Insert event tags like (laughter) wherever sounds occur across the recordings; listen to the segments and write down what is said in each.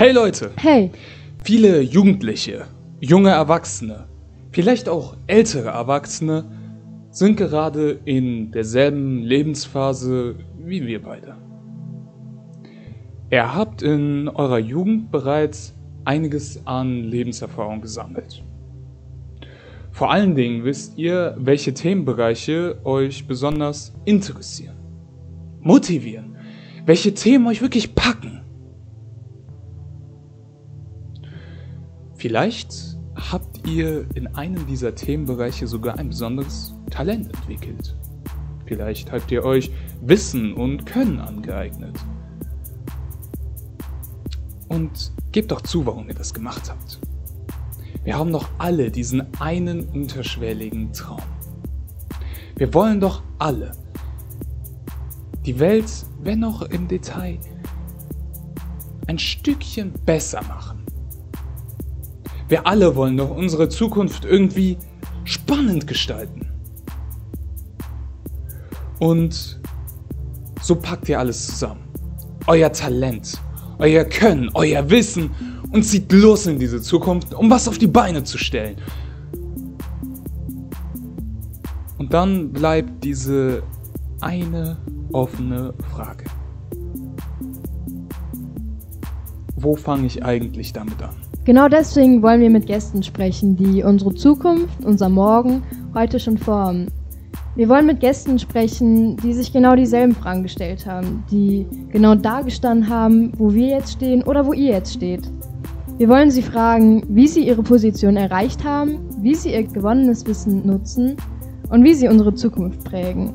Hey Leute! Hey! Viele Jugendliche, junge Erwachsene, vielleicht auch ältere Erwachsene sind gerade in derselben Lebensphase wie wir beide. Ihr habt in eurer Jugend bereits einiges an Lebenserfahrung gesammelt. Vor allen Dingen wisst ihr, welche Themenbereiche euch besonders interessieren, motivieren, welche Themen euch wirklich packen. Vielleicht habt ihr in einem dieser Themenbereiche sogar ein besonderes Talent entwickelt. Vielleicht habt ihr euch Wissen und Können angeeignet. Und gebt doch zu, warum ihr das gemacht habt. Wir haben doch alle diesen einen unterschwelligen Traum. Wir wollen doch alle die Welt, wenn auch im Detail, ein Stückchen besser machen. Wir alle wollen doch unsere Zukunft irgendwie spannend gestalten. Und so packt ihr alles zusammen. Euer Talent, euer Können, euer Wissen und zieht los in diese Zukunft, um was auf die Beine zu stellen. Und dann bleibt diese eine offene Frage. Wo fange ich eigentlich damit an? Genau deswegen wollen wir mit Gästen sprechen, die unsere Zukunft, unser Morgen heute schon formen. Wir wollen mit Gästen sprechen, die sich genau dieselben Fragen gestellt haben, die genau da gestanden haben, wo wir jetzt stehen oder wo ihr jetzt steht. Wir wollen sie fragen, wie sie ihre Position erreicht haben, wie sie ihr gewonnenes Wissen nutzen und wie sie unsere Zukunft prägen.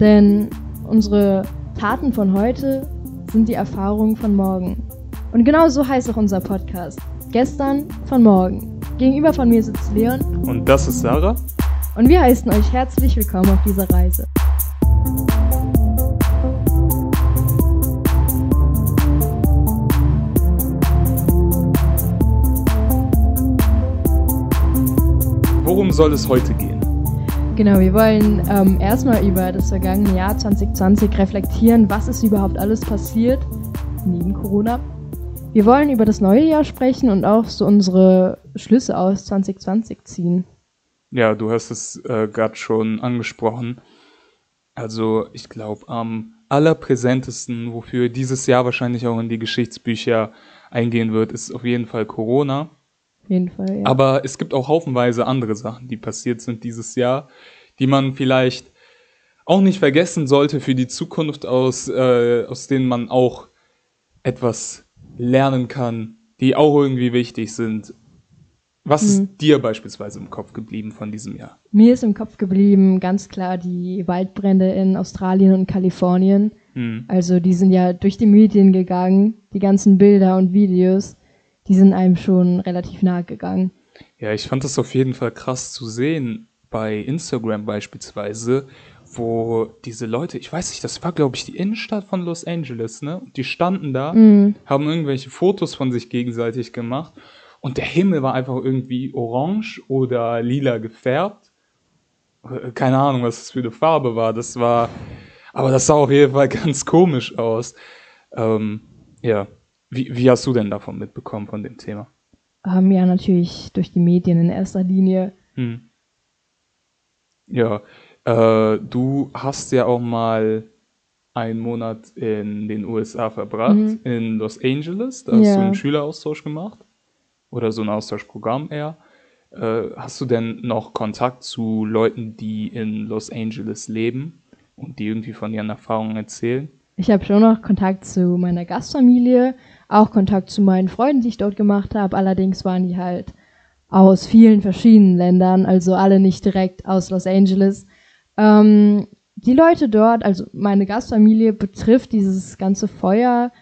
Denn unsere Taten von heute sind die Erfahrungen von morgen. Und genau so heißt auch unser Podcast. Gestern von morgen. Gegenüber von mir sitzt Leon. Und das ist Sarah. Und wir heißen euch herzlich willkommen auf dieser Reise. Worum soll es heute gehen? Genau, wir wollen ähm, erstmal über das vergangene Jahr 2020 reflektieren, was ist überhaupt alles passiert neben Corona. Wir wollen über das neue Jahr sprechen und auch so unsere Schlüsse aus 2020 ziehen. Ja, du hast es äh, gerade schon angesprochen. Also ich glaube, am allerpräsentesten, wofür dieses Jahr wahrscheinlich auch in die Geschichtsbücher eingehen wird, ist auf jeden Fall Corona. Auf jeden Fall, ja. Aber es gibt auch haufenweise andere Sachen, die passiert sind dieses Jahr, die man vielleicht auch nicht vergessen sollte für die Zukunft, aus, äh, aus denen man auch etwas lernen kann, die auch irgendwie wichtig sind. Was mhm. ist dir beispielsweise im Kopf geblieben von diesem Jahr? Mir ist im Kopf geblieben ganz klar die Waldbrände in Australien und Kalifornien. Mhm. Also die sind ja durch die Medien gegangen, die ganzen Bilder und Videos, die sind einem schon relativ nahe gegangen. Ja, ich fand das auf jeden Fall krass zu sehen bei Instagram beispielsweise, wo diese Leute, ich weiß nicht, das war glaube ich die Innenstadt von Los Angeles, ne? Die standen da, mhm. haben irgendwelche Fotos von sich gegenseitig gemacht und der Himmel war einfach irgendwie orange oder lila gefärbt. Keine Ahnung, was das für eine Farbe war. Das war, aber das sah auf jeden Fall (laughs) ganz komisch aus. Ähm, ja, wie, wie hast du denn davon mitbekommen von dem Thema? Ähm, ja, natürlich durch die Medien in erster Linie. Hm. Ja, äh, du hast ja auch mal einen Monat in den USA verbracht, mhm. in Los Angeles. Da hast ja. du einen Schüleraustausch gemacht oder so ein Austauschprogramm eher. Äh, hast du denn noch Kontakt zu Leuten, die in Los Angeles leben und die irgendwie von ihren Erfahrungen erzählen? Ich habe schon noch Kontakt zu meiner Gastfamilie, auch Kontakt zu meinen Freunden, die ich dort gemacht habe. Allerdings waren die halt aus vielen verschiedenen Ländern, also alle nicht direkt aus Los Angeles. Ähm, die Leute dort, also meine Gastfamilie, betrifft dieses ganze Feuer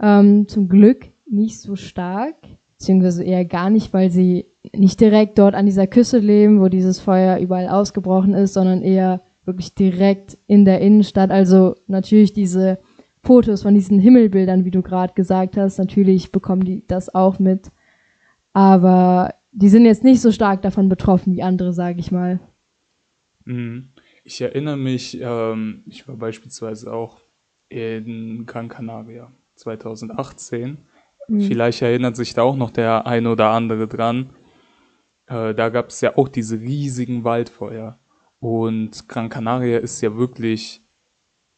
ähm, zum Glück nicht so stark beziehungsweise eher gar nicht, weil sie nicht direkt dort an dieser Küste leben, wo dieses Feuer überall ausgebrochen ist, sondern eher wirklich direkt in der Innenstadt. Also natürlich diese Fotos von diesen Himmelbildern, wie du gerade gesagt hast, natürlich bekommen die das auch mit. Aber die sind jetzt nicht so stark davon betroffen wie andere, sage ich mal. Mhm. Ich erinnere mich, ähm, ich war beispielsweise auch in Gran Canaria 2018 Mhm. Vielleicht erinnert sich da auch noch der eine oder andere dran. Äh, da gab es ja auch diese riesigen Waldfeuer. Und Gran Canaria ist ja wirklich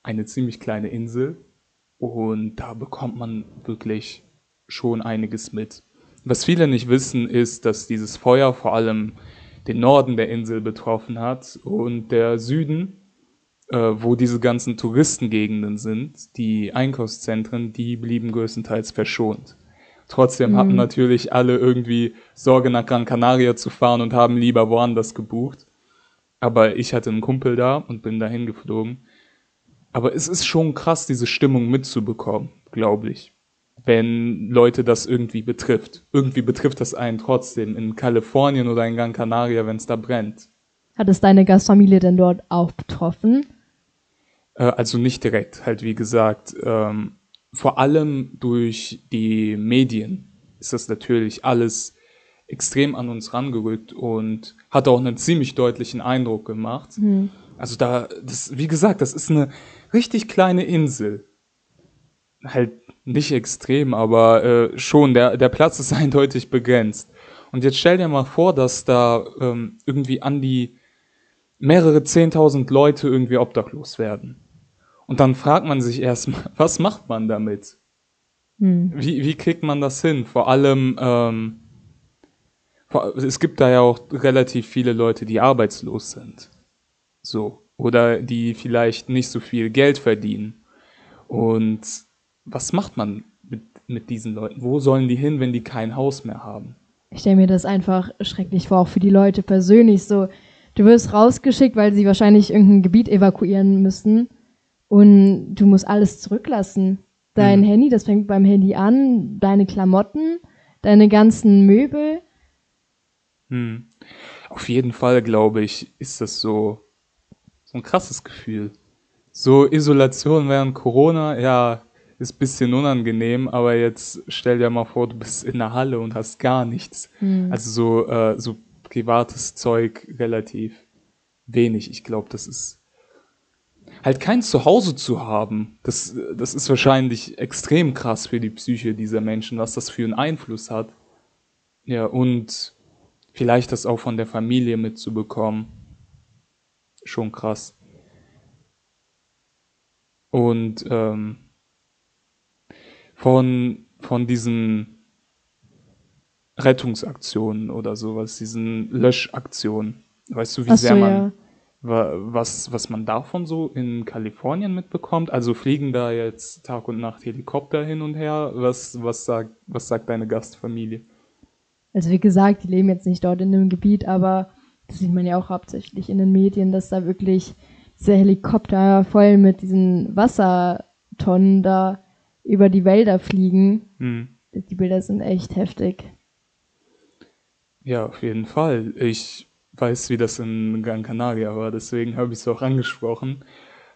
eine ziemlich kleine Insel. Und da bekommt man wirklich schon einiges mit. Was viele nicht wissen, ist, dass dieses Feuer vor allem den Norden der Insel betroffen hat und der Süden, äh, wo diese ganzen Touristengegenden sind, die Einkaufszentren, die blieben größtenteils verschont. Trotzdem mhm. hatten natürlich alle irgendwie Sorge, nach Gran Canaria zu fahren und haben lieber woanders gebucht. Aber ich hatte einen Kumpel da und bin dahin geflogen. Aber es ist schon krass, diese Stimmung mitzubekommen, glaube ich. Wenn Leute das irgendwie betrifft. Irgendwie betrifft das einen trotzdem in Kalifornien oder in Gran Canaria, wenn es da brennt. Hat es deine Gastfamilie denn dort auch betroffen? Äh, also nicht direkt, halt wie gesagt. Ähm, vor allem durch die Medien ist das natürlich alles extrem an uns rangerückt und hat auch einen ziemlich deutlichen Eindruck gemacht. Mhm. Also da, das, wie gesagt, das ist eine richtig kleine Insel. Halt nicht extrem, aber äh, schon, der, der Platz ist (laughs) eindeutig begrenzt. Und jetzt stell dir mal vor, dass da ähm, irgendwie an die mehrere zehntausend Leute irgendwie obdachlos werden. Und dann fragt man sich erstmal, (laughs) was macht man damit? Hm. Wie, wie kriegt man das hin? Vor allem, ähm, es gibt da ja auch relativ viele Leute, die arbeitslos sind. So. Oder die vielleicht nicht so viel Geld verdienen. Und was macht man mit, mit diesen Leuten? Wo sollen die hin, wenn die kein Haus mehr haben? Ich stelle mir das einfach schrecklich vor, auch für die Leute persönlich. So, du wirst rausgeschickt, weil sie wahrscheinlich irgendein Gebiet evakuieren müssen und du musst alles zurücklassen. Dein mhm. Handy, das fängt beim Handy an, deine Klamotten, deine ganzen Möbel. Hm. Auf jeden Fall, glaube ich, ist das so, so ein krasses Gefühl. So Isolation während Corona, ja, ist ein bisschen unangenehm, aber jetzt stell dir mal vor, du bist in der Halle und hast gar nichts. Hm. Also so, äh, so privates Zeug relativ wenig. Ich glaube, das ist halt kein Zuhause zu haben, das, das ist wahrscheinlich extrem krass für die Psyche dieser Menschen, was das für einen Einfluss hat. Ja, und vielleicht das auch von der Familie mitzubekommen. Schon krass. Und ähm, von, von diesen Rettungsaktionen oder sowas, diesen Löschaktionen. Weißt du, wie so, sehr man ja was, was man davon so in Kalifornien mitbekommt. Also fliegen da jetzt Tag und Nacht Helikopter hin und her. Was, was, sagt, was sagt deine Gastfamilie? Also wie gesagt, die leben jetzt nicht dort in dem Gebiet, aber das sieht man ja auch hauptsächlich in den Medien, dass da wirklich diese Helikopter voll mit diesen Wassertonnen da über die Wälder fliegen. Hm. Die Bilder sind echt heftig. Ja, auf jeden Fall. Ich weiß, wie das in Gran Canaria war, deswegen habe ich es auch angesprochen.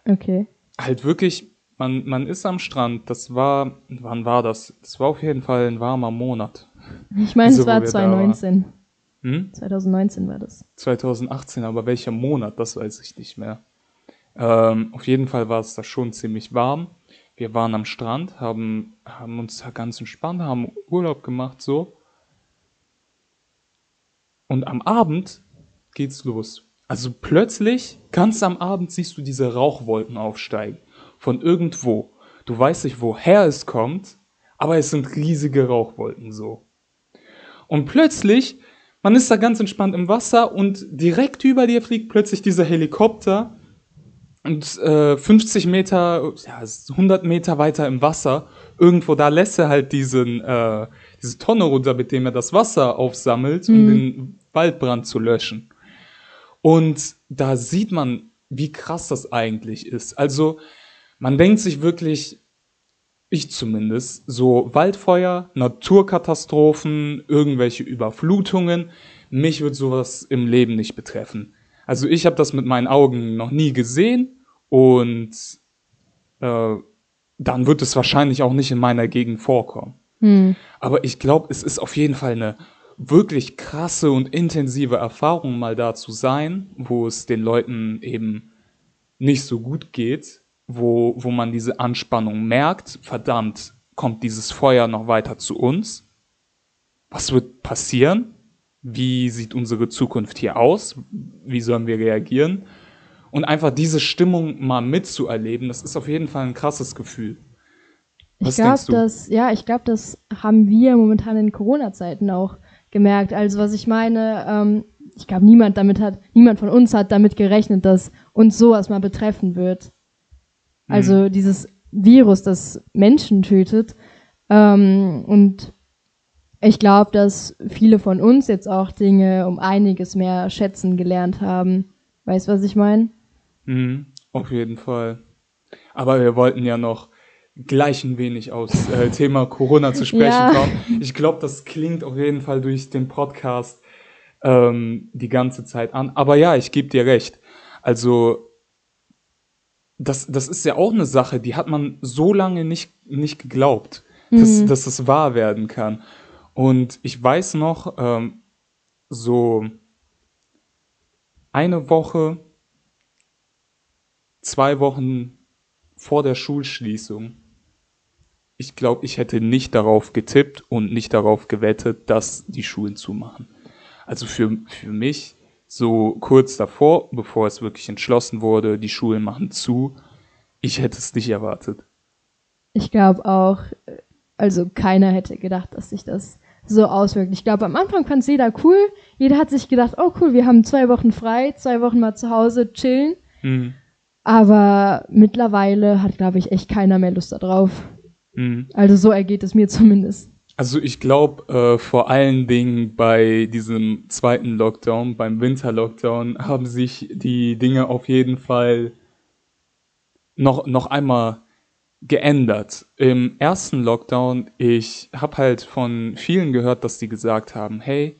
Okay. Halt wirklich, man, man ist am Strand, das war, wann war das? Das war auf jeden Fall ein warmer Monat. Ich meine, also, es war 2019. Hm? 2019 war das. 2018, aber welcher Monat, das weiß ich nicht mehr. Ähm, auf jeden Fall war es da schon ziemlich warm. Wir waren am Strand, haben, haben uns da ganz entspannt, haben Urlaub gemacht, so. Und am Abend geht's los. Also plötzlich, ganz am Abend, siehst du diese Rauchwolken aufsteigen. Von irgendwo. Du weißt nicht, woher es kommt, aber es sind riesige Rauchwolken so. Und plötzlich, man ist da ganz entspannt im Wasser und direkt über dir fliegt plötzlich dieser Helikopter und äh, 50 Meter, ja, 100 Meter weiter im Wasser, irgendwo da lässt er halt diesen, äh, diese Tonne runter, mit dem er das Wasser aufsammelt, um mhm. den Waldbrand zu löschen. Und da sieht man, wie krass das eigentlich ist. Also man denkt sich wirklich, ich zumindest, so Waldfeuer, Naturkatastrophen, irgendwelche Überflutungen, mich wird sowas im Leben nicht betreffen. Also ich habe das mit meinen Augen noch nie gesehen und äh, dann wird es wahrscheinlich auch nicht in meiner Gegend vorkommen. Hm. Aber ich glaube, es ist auf jeden Fall eine wirklich krasse und intensive Erfahrung mal da zu sein, wo es den Leuten eben nicht so gut geht, wo, wo man diese Anspannung merkt, verdammt, kommt dieses Feuer noch weiter zu uns? Was wird passieren? Wie sieht unsere Zukunft hier aus? Wie sollen wir reagieren? Und einfach diese Stimmung mal mitzuerleben, das ist auf jeden Fall ein krasses Gefühl. Was ich glaube, das, ja, ich glaube, das haben wir momentan in Corona-Zeiten auch gemerkt. Also was ich meine, ähm, ich glaube, niemand damit hat, niemand von uns hat damit gerechnet, dass uns sowas mal betreffen wird. Also mhm. dieses Virus, das Menschen tötet. Ähm, und ich glaube, dass viele von uns jetzt auch Dinge um einiges mehr schätzen gelernt haben. Weißt du, was ich meine? Mhm, auf jeden Fall. Aber wir wollten ja noch gleich ein wenig aus äh, Thema Corona zu sprechen ja. kommen. Ich glaube, das klingt auf jeden Fall durch den Podcast ähm, die ganze Zeit an. Aber ja, ich gebe dir recht. Also das, das ist ja auch eine Sache, die hat man so lange nicht, nicht geglaubt, mhm. dass, dass es wahr werden kann. Und ich weiß noch, ähm, so eine Woche, zwei Wochen vor der Schulschließung ich glaube, ich hätte nicht darauf getippt und nicht darauf gewettet, dass die Schulen zumachen. Also für, für mich, so kurz davor, bevor es wirklich entschlossen wurde, die Schulen machen zu, ich hätte es nicht erwartet. Ich glaube auch, also keiner hätte gedacht, dass sich das so auswirkt. Ich glaube, am Anfang fand es jeder cool. Jeder hat sich gedacht, oh cool, wir haben zwei Wochen frei, zwei Wochen mal zu Hause chillen. Mhm. Aber mittlerweile hat, glaube ich, echt keiner mehr Lust darauf. Mhm. Also so ergeht es mir zumindest. Also ich glaube, äh, vor allen Dingen bei diesem zweiten Lockdown, beim Winter-Lockdown, haben sich die Dinge auf jeden Fall noch, noch einmal geändert. Im ersten Lockdown, ich habe halt von vielen gehört, dass die gesagt haben, hey,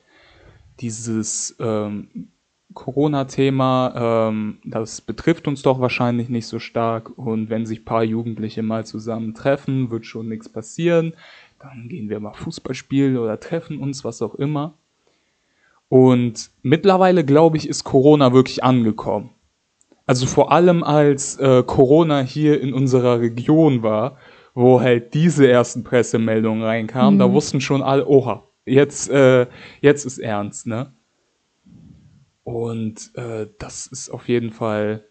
dieses ähm, Corona-Thema, ähm, das betrifft uns doch wahrscheinlich nicht so stark. Und wenn sich paar Jugendliche mal zusammentreffen, wird schon nichts passieren. Dann gehen wir mal Fußball spielen oder treffen uns, was auch immer. Und mittlerweile, glaube ich, ist Corona wirklich angekommen. Also vor allem als äh, Corona hier in unserer Region war, wo halt diese ersten Pressemeldungen reinkamen, mhm. da wussten schon alle, oha, jetzt, äh, jetzt ist ernst, ne? Und äh, das ist auf jeden Fall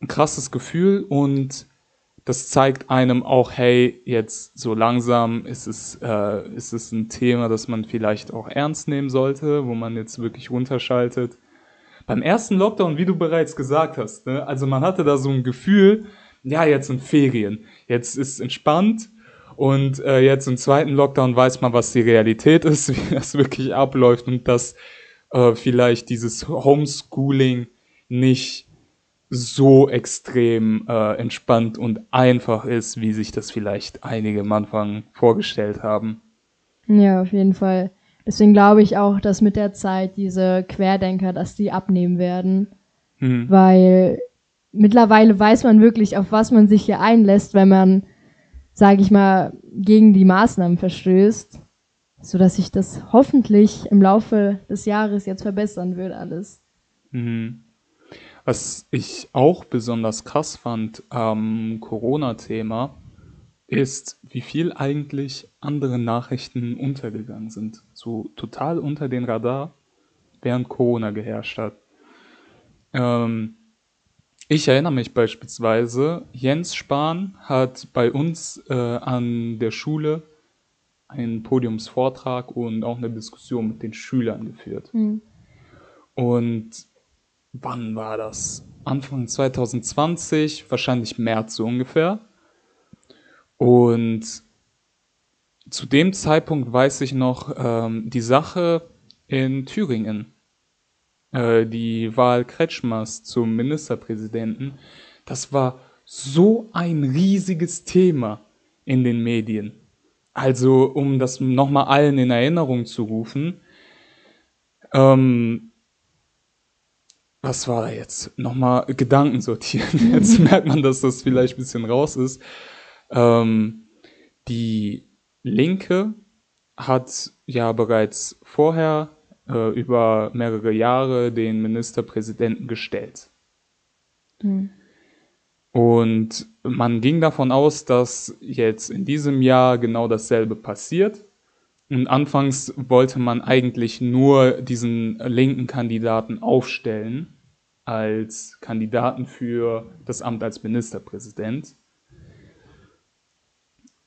ein krasses Gefühl und das zeigt einem auch, hey, jetzt so langsam ist es, äh, ist es ein Thema, das man vielleicht auch ernst nehmen sollte, wo man jetzt wirklich runterschaltet. Beim ersten Lockdown, wie du bereits gesagt hast, ne, also man hatte da so ein Gefühl, ja, jetzt sind Ferien, jetzt ist entspannt und äh, jetzt im zweiten Lockdown weiß man, was die Realität ist, (laughs) wie das wirklich abläuft und dass äh, vielleicht dieses Homeschooling nicht so extrem äh, entspannt und einfach ist, wie sich das vielleicht einige am Anfang vorgestellt haben. Ja, auf jeden Fall. Deswegen glaube ich auch, dass mit der Zeit diese Querdenker, dass die abnehmen werden. Mhm. Weil mittlerweile weiß man wirklich, auf was man sich hier einlässt, wenn man, sage ich mal, gegen die Maßnahmen verstößt so dass sich das hoffentlich im Laufe des Jahres jetzt verbessern wird alles. Mhm. Was ich auch besonders krass fand am Corona-Thema, ist, wie viel eigentlich andere Nachrichten untergegangen sind. So total unter den Radar, während Corona geherrscht hat. Ähm, ich erinnere mich beispielsweise, Jens Spahn hat bei uns äh, an der Schule einen Podiumsvortrag und auch eine Diskussion mit den Schülern geführt. Mhm. Und wann war das? Anfang 2020, wahrscheinlich März so ungefähr. Und zu dem Zeitpunkt weiß ich noch ähm, die Sache in Thüringen, äh, die Wahl Kretschmers zum Ministerpräsidenten. Das war so ein riesiges Thema in den Medien. Also, um das nochmal allen in Erinnerung zu rufen, ähm, was war da jetzt? Nochmal Gedanken sortieren. (laughs) Jetzt merkt man, dass das vielleicht ein bisschen raus ist. Ähm, die Linke hat ja bereits vorher äh, über mehrere Jahre den Ministerpräsidenten gestellt. Mhm. Und man ging davon aus, dass jetzt in diesem Jahr genau dasselbe passiert. Und anfangs wollte man eigentlich nur diesen linken Kandidaten aufstellen als Kandidaten für das Amt als Ministerpräsident.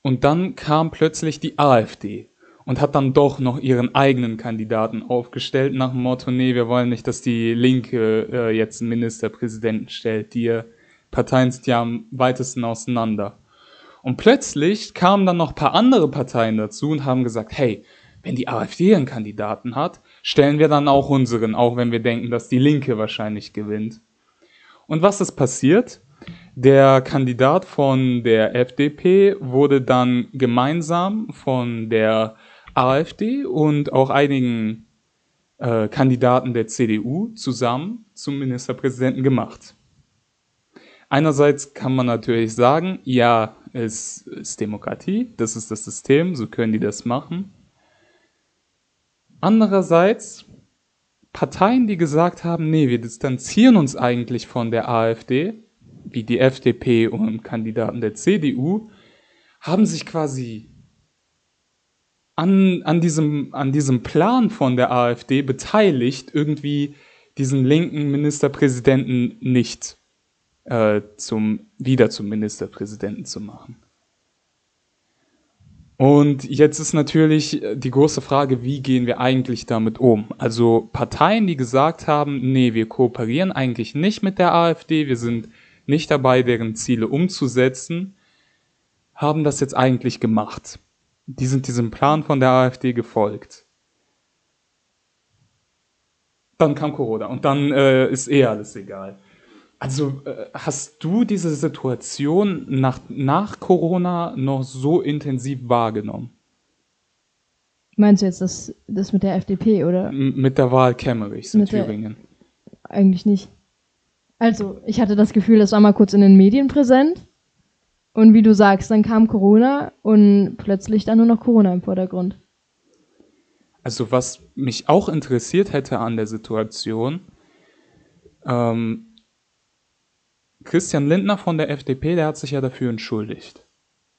Und dann kam plötzlich die AfD und hat dann doch noch ihren eigenen Kandidaten aufgestellt nach dem Motto, nee, wir wollen nicht, dass die Linke äh, jetzt einen Ministerpräsidenten stellt. Die Parteien sind ja am weitesten auseinander. Und plötzlich kamen dann noch ein paar andere Parteien dazu und haben gesagt, hey, wenn die AfD einen Kandidaten hat, stellen wir dann auch unseren, auch wenn wir denken, dass die Linke wahrscheinlich gewinnt. Und was ist passiert? Der Kandidat von der FDP wurde dann gemeinsam von der AfD und auch einigen äh, Kandidaten der CDU zusammen zum Ministerpräsidenten gemacht. Einerseits kann man natürlich sagen, ja, es ist Demokratie, das ist das System, so können die das machen. Andererseits Parteien, die gesagt haben, nee, wir distanzieren uns eigentlich von der AfD, wie die FDP und Kandidaten der CDU, haben sich quasi an, an, diesem, an diesem Plan von der AfD beteiligt, irgendwie diesen linken Ministerpräsidenten nicht äh, zum, wieder zum Ministerpräsidenten zu machen. Und jetzt ist natürlich die große Frage, wie gehen wir eigentlich damit um? Also Parteien, die gesagt haben, nee, wir kooperieren eigentlich nicht mit der AfD, wir sind nicht dabei, deren Ziele umzusetzen, haben das jetzt eigentlich gemacht. Die sind diesem Plan von der AfD gefolgt. Dann kam Corona und dann äh, ist eh alles egal. Also äh, hast du diese Situation nach, nach Corona noch so intensiv wahrgenommen? Meinst du jetzt das, das mit der FDP oder? M mit der Wahl Kemmerichs in Thüringen. Der, eigentlich nicht. Also, ich hatte das Gefühl, das war mal kurz in den Medien präsent. Und wie du sagst, dann kam Corona und plötzlich dann nur noch Corona im Vordergrund. Also, was mich auch interessiert hätte an der Situation, ähm, Christian Lindner von der FDP, der hat sich ja dafür entschuldigt,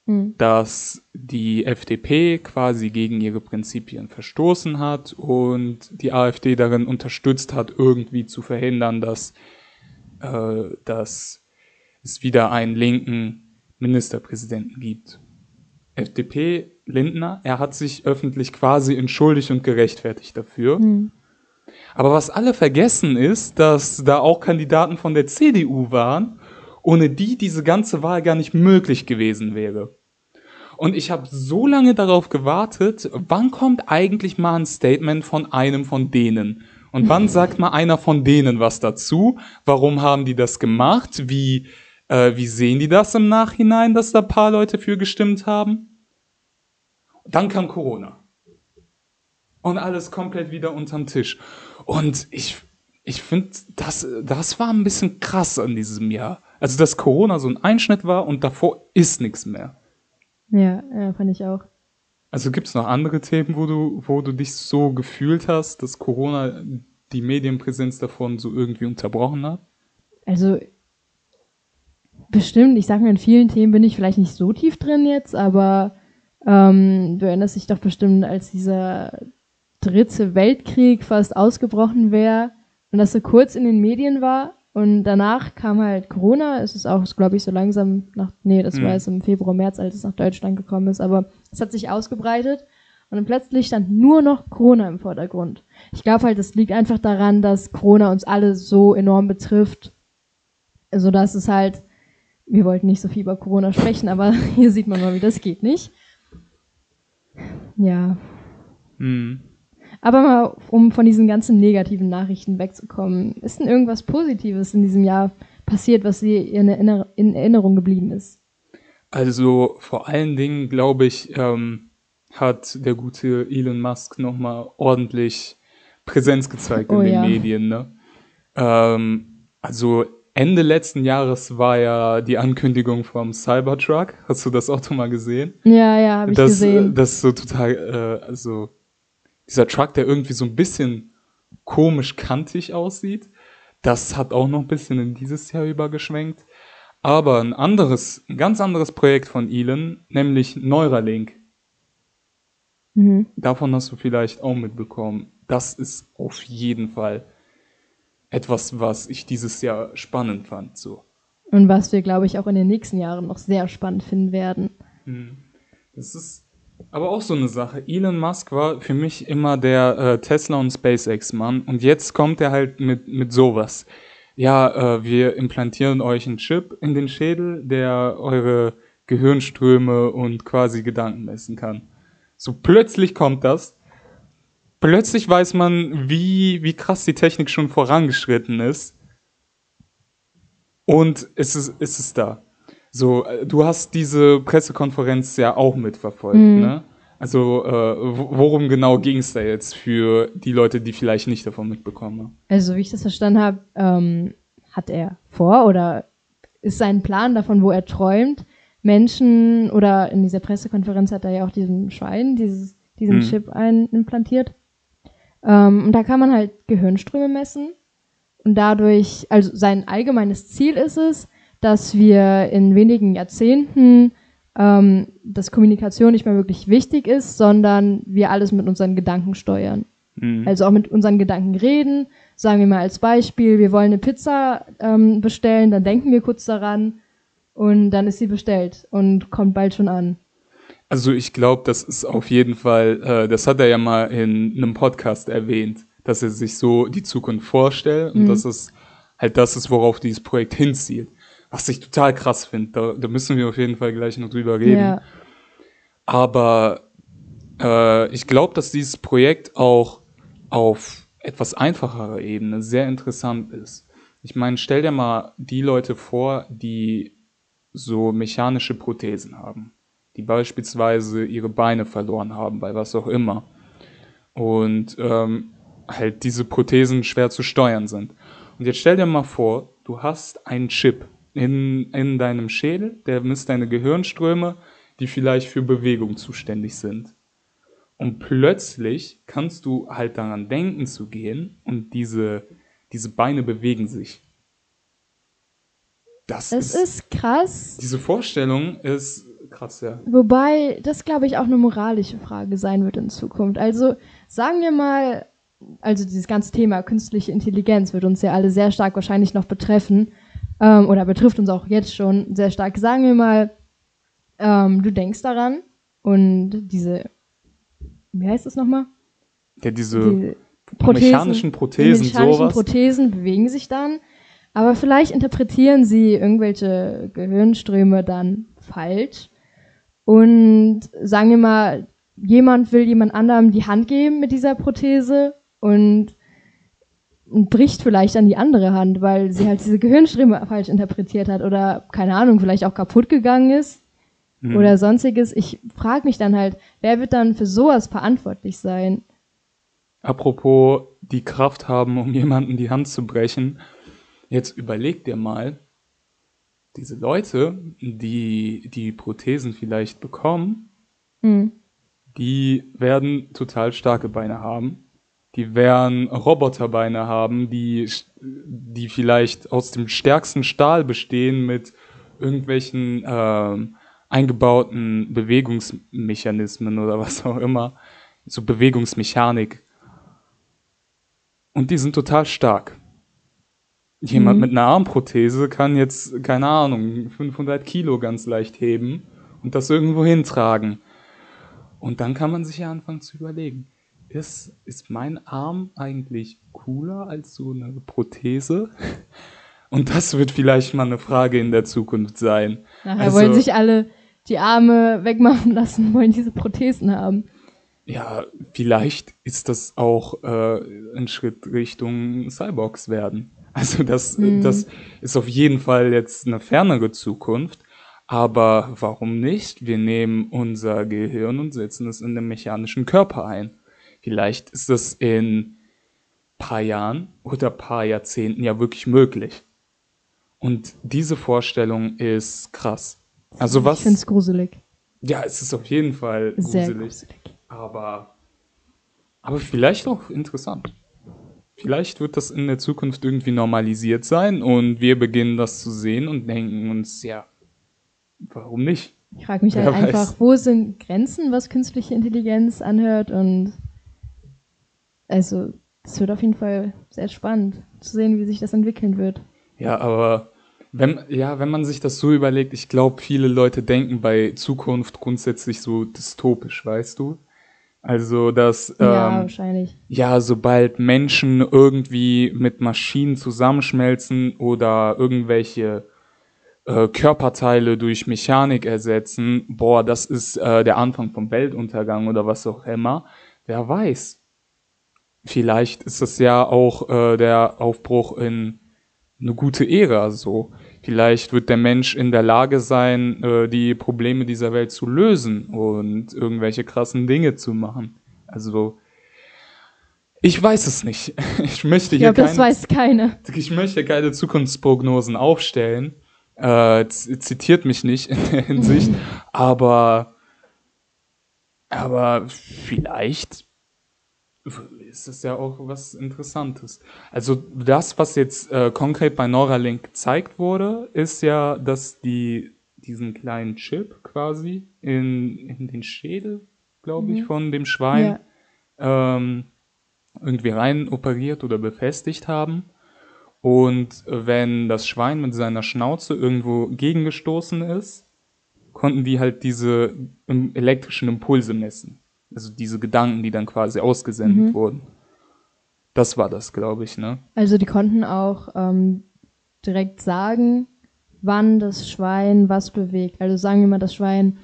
mhm. dass die FDP quasi gegen ihre Prinzipien verstoßen hat und die AfD darin unterstützt hat, irgendwie zu verhindern, dass, äh, dass es wieder einen linken Ministerpräsidenten gibt. FDP Lindner, er hat sich öffentlich quasi entschuldigt und gerechtfertigt dafür. Mhm. Aber was alle vergessen ist, dass da auch Kandidaten von der CDU waren, ohne die diese ganze Wahl gar nicht möglich gewesen wäre. Und ich habe so lange darauf gewartet, wann kommt eigentlich mal ein Statement von einem von denen? Und wann sagt mal einer von denen was dazu? Warum haben die das gemacht? Wie, äh, wie sehen die das im Nachhinein, dass da paar Leute für gestimmt haben? Dann kam Corona. Und alles komplett wieder unterm Tisch. Und ich, ich finde, das, das war ein bisschen krass an diesem Jahr. Also, dass Corona so ein Einschnitt war und davor ist nichts mehr. Ja, ja, fand ich auch. Also gibt es noch andere Themen, wo du, wo du dich so gefühlt hast, dass Corona die Medienpräsenz davon so irgendwie unterbrochen hat? Also bestimmt, ich sag mir, in vielen Themen bin ich vielleicht nicht so tief drin jetzt, aber ähm, du erinnerst dich doch bestimmt, als dieser dritte Weltkrieg fast ausgebrochen wäre und das so kurz in den Medien war und danach kam halt Corona. Es ist auch, glaube ich, so langsam nach, nee, das mhm. war erst im Februar, März, als es nach Deutschland gekommen ist, aber es hat sich ausgebreitet und dann plötzlich stand nur noch Corona im Vordergrund. Ich glaube halt, es liegt einfach daran, dass Corona uns alle so enorm betrifft, so dass es halt, wir wollten nicht so viel über Corona sprechen, aber (laughs) hier sieht man mal, wie das geht nicht. Ja. Mhm. Aber mal, um von diesen ganzen negativen Nachrichten wegzukommen, ist denn irgendwas Positives in diesem Jahr passiert, was dir in, Erinner in Erinnerung geblieben ist? Also vor allen Dingen, glaube ich, ähm, hat der gute Elon Musk nochmal ordentlich Präsenz gezeigt in oh, den ja. Medien. Ne? Ähm, also Ende letzten Jahres war ja die Ankündigung vom Cybertruck. Hast du das Auto mal gesehen? Ja, ja, habe ich das, gesehen. Das ist so total, äh, also dieser Truck, der irgendwie so ein bisschen komisch kantig aussieht. Das hat auch noch ein bisschen in dieses Jahr übergeschwenkt. Aber ein anderes, ein ganz anderes Projekt von Elon, nämlich Neuralink. Mhm. Davon hast du vielleicht auch mitbekommen. Das ist auf jeden Fall etwas, was ich dieses Jahr spannend fand. So. Und was wir, glaube ich, auch in den nächsten Jahren noch sehr spannend finden werden. Mhm. Das ist aber auch so eine Sache. Elon Musk war für mich immer der äh, Tesla und SpaceX-Mann. Und jetzt kommt er halt mit, mit sowas. Ja, äh, wir implantieren euch einen Chip in den Schädel, der eure Gehirnströme und quasi Gedanken messen kann. So plötzlich kommt das. Plötzlich weiß man, wie, wie krass die Technik schon vorangeschritten ist. Und es ist, es ist da. So, äh, du hast diese Pressekonferenz ja auch mitverfolgt, mhm. ne? Also, äh, worum genau ging es da jetzt für die Leute, die vielleicht nicht davon mitbekommen haben? Also, wie ich das verstanden habe, ähm, hat er vor oder ist sein Plan davon, wo er träumt, Menschen oder in dieser Pressekonferenz hat er ja auch diesen Schwein, dieses, diesen mhm. Chip ein, implantiert. Ähm, und da kann man halt Gehirnströme messen und dadurch, also sein allgemeines Ziel ist es, dass wir in wenigen Jahrzehnten, ähm, dass Kommunikation nicht mehr wirklich wichtig ist, sondern wir alles mit unseren Gedanken steuern. Mhm. Also auch mit unseren Gedanken reden. Sagen wir mal als Beispiel, wir wollen eine Pizza ähm, bestellen, dann denken wir kurz daran und dann ist sie bestellt und kommt bald schon an. Also ich glaube, das ist auf jeden Fall, äh, das hat er ja mal in einem Podcast erwähnt, dass er sich so die Zukunft vorstellt und mhm. dass es halt das ist, worauf dieses Projekt hinzielt. Was ich total krass finde. Da, da, müssen wir auf jeden Fall gleich noch drüber reden. Ja. Aber äh, ich glaube, dass dieses Projekt auch auf etwas einfacherer Ebene sehr interessant ist. Ich meine, stell dir mal die Leute vor, die so mechanische Prothesen haben, die beispielsweise ihre Beine verloren haben, bei was auch immer. Und ähm, halt diese Prothesen schwer zu steuern sind. Und jetzt stell dir mal vor, du hast einen Chip in, in deinem Schädel, der misst deine Gehirnströme, die vielleicht für Bewegung zuständig sind. Und plötzlich kannst du halt daran denken zu gehen und diese, diese Beine bewegen sich. Das es ist, ist krass. Diese Vorstellung ist krass, ja. Wobei das, glaube ich, auch eine moralische Frage sein wird in Zukunft. Also sagen wir mal, also dieses ganze Thema künstliche Intelligenz wird uns ja alle sehr stark wahrscheinlich noch betreffen ähm, oder betrifft uns auch jetzt schon sehr stark. Sagen wir mal, ähm, du denkst daran und diese, wie heißt das nochmal? Ja, diese, diese Prothesen, mechanischen Prothesen, die mechanischen sowas. Prothesen bewegen sich dann, aber vielleicht interpretieren sie irgendwelche Gehirnströme dann falsch und sagen wir mal, jemand will jemand anderem die Hand geben mit dieser Prothese und und bricht vielleicht an die andere Hand, weil sie halt diese Gehirnströme falsch interpretiert hat oder keine Ahnung, vielleicht auch kaputt gegangen ist mhm. oder sonstiges. Ich frage mich dann halt, wer wird dann für sowas verantwortlich sein? Apropos die Kraft haben, um jemanden die Hand zu brechen. Jetzt überleg dir mal, diese Leute, die die Prothesen vielleicht bekommen, mhm. die werden total starke Beine haben die werden Roboterbeine haben, die, die vielleicht aus dem stärksten Stahl bestehen mit irgendwelchen äh, eingebauten Bewegungsmechanismen oder (laughs) was auch immer. So Bewegungsmechanik. Und die sind total stark. Jemand mhm. mit einer Armprothese kann jetzt, keine Ahnung, 500 Kilo ganz leicht heben und das irgendwo hintragen. Und dann kann man sich ja anfangen zu überlegen, ist, ist mein Arm eigentlich cooler als so eine Prothese? (laughs) Und das wird vielleicht mal eine Frage in der Zukunft sein. Nachher also, wollen sich alle die Arme wegmachen lassen, (laughs) wollen diese Prothesen haben. Ja, vielleicht ist das auch äh, ein Schritt Richtung Cyborgs werden. Also das, mhm. das ist auf jeden Fall jetzt eine fernere Zukunft. Aber warum nicht? Wir nehmen unser Gehirn und setzen es in den mechanischen Körper ein. Vielleicht ist das in paar Jahren oder paar Jahrzehnten ja wirklich möglich. Und diese Vorstellung ist krass. Also was? Ich finde es gruselig. Ja, es ist auf jeden Fall gruselig. Sehr gruselig. Aber, aber vielleicht auch interessant. vielleicht wird das in der Zukunft irgendwie normalisiert sein und wir beginnen das zu sehen und denken uns, ja, warum nicht? Ich frage mich Wer halt weiß. einfach, wo sind Grenzen, was künstliche Intelligenz anhört und also es wird auf jeden Fall sehr spannend zu sehen, wie sich das entwickeln wird. Ja, aber wenn, ja, wenn man sich das so überlegt, ich glaube, viele Leute denken bei Zukunft grundsätzlich so dystopisch, weißt du? Also, dass ja, ähm, wahrscheinlich. ja, sobald Menschen irgendwie mit Maschinen zusammenschmelzen oder irgendwelche äh, Körperteile durch Mechanik ersetzen, boah, das ist äh, der Anfang vom Weltuntergang oder was auch immer. Wer weiß? Vielleicht ist das ja auch äh, der Aufbruch in eine gute Ära so. Vielleicht wird der Mensch in der Lage sein, äh, die Probleme dieser Welt zu lösen und irgendwelche krassen Dinge zu machen. Also ich weiß es nicht. (laughs) Ich möchte hier ja, das keine, weiß keiner. Ich möchte keine Zukunftsprognosen aufstellen. Äh, zitiert mich nicht in der Hinsicht, (laughs) aber aber vielleicht ist es ja auch was Interessantes. Also das, was jetzt äh, konkret bei Neuralink gezeigt wurde, ist ja, dass die diesen kleinen Chip quasi in, in den Schädel, glaube ich, mhm. von dem Schwein ja. ähm, irgendwie rein operiert oder befestigt haben. Und wenn das Schwein mit seiner Schnauze irgendwo gegengestoßen ist, konnten die halt diese elektrischen Impulse messen. Also diese Gedanken, die dann quasi ausgesendet mhm. wurden. Das war das, glaube ich, ne? Also die konnten auch ähm, direkt sagen, wann das Schwein was bewegt. Also sagen wir mal, das Schwein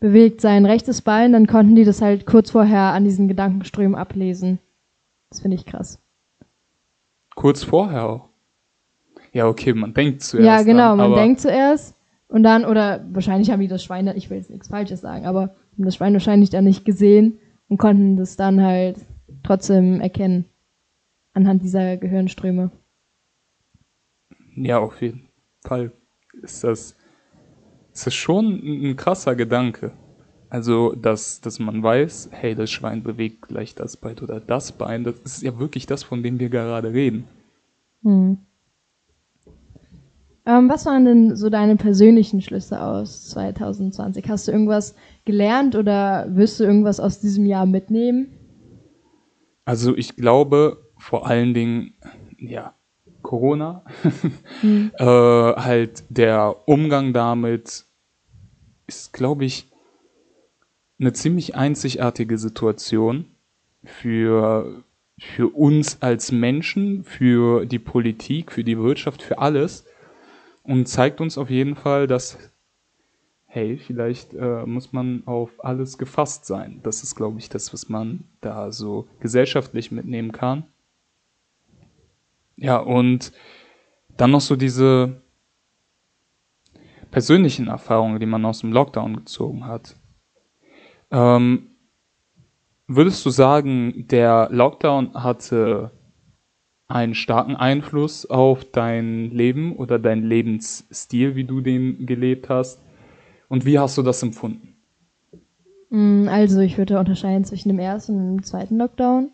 bewegt sein rechtes Bein, dann konnten die das halt kurz vorher an diesen Gedankenströmen ablesen. Das finde ich krass. Kurz vorher auch? Ja, okay, man denkt zuerst. Ja, genau, dann, man denkt zuerst und dann, oder wahrscheinlich haben die das Schwein, ich will jetzt nichts Falsches sagen, aber haben das Schwein wahrscheinlich dann nicht gesehen und konnten das dann halt trotzdem erkennen anhand dieser Gehirnströme. Ja, auf jeden Fall ist das, ist das schon ein krasser Gedanke. Also, dass, dass man weiß, hey, das Schwein bewegt gleich das Bein oder das Bein, das ist ja wirklich das, von dem wir gerade reden. Hm. Ähm, was waren denn so deine persönlichen Schlüsse aus 2020? Hast du irgendwas gelernt oder wirst du irgendwas aus diesem Jahr mitnehmen? Also ich glaube vor allen Dingen, ja, Corona, mhm. (laughs) äh, halt der Umgang damit ist, glaube ich, eine ziemlich einzigartige Situation für, für uns als Menschen, für die Politik, für die Wirtschaft, für alles und zeigt uns auf jeden Fall, dass, hey, vielleicht äh, muss man auf alles gefasst sein. Das ist, glaube ich, das, was man da so gesellschaftlich mitnehmen kann. Ja, und dann noch so diese persönlichen Erfahrungen, die man aus dem Lockdown gezogen hat. Ähm, würdest du sagen, der Lockdown hatte einen starken Einfluss auf dein Leben oder dein Lebensstil, wie du den gelebt hast? Und wie hast du das empfunden? Mm, also ich würde unterscheiden zwischen dem ersten und dem zweiten Lockdown.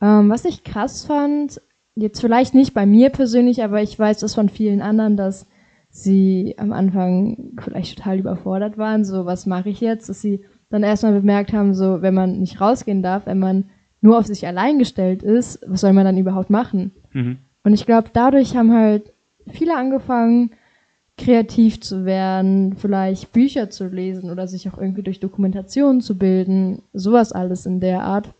Ähm, was ich krass fand, jetzt vielleicht nicht bei mir persönlich, aber ich weiß das von vielen anderen, dass sie am Anfang vielleicht total überfordert waren. So, was mache ich jetzt? Dass sie dann erstmal bemerkt haben, so, wenn man nicht rausgehen darf, wenn man nur auf sich allein gestellt ist, was soll man dann überhaupt machen? Mhm. Und ich glaube, dadurch haben halt viele angefangen, kreativ zu werden, vielleicht Bücher zu lesen oder sich auch irgendwie durch Dokumentationen zu bilden, sowas alles in der Art.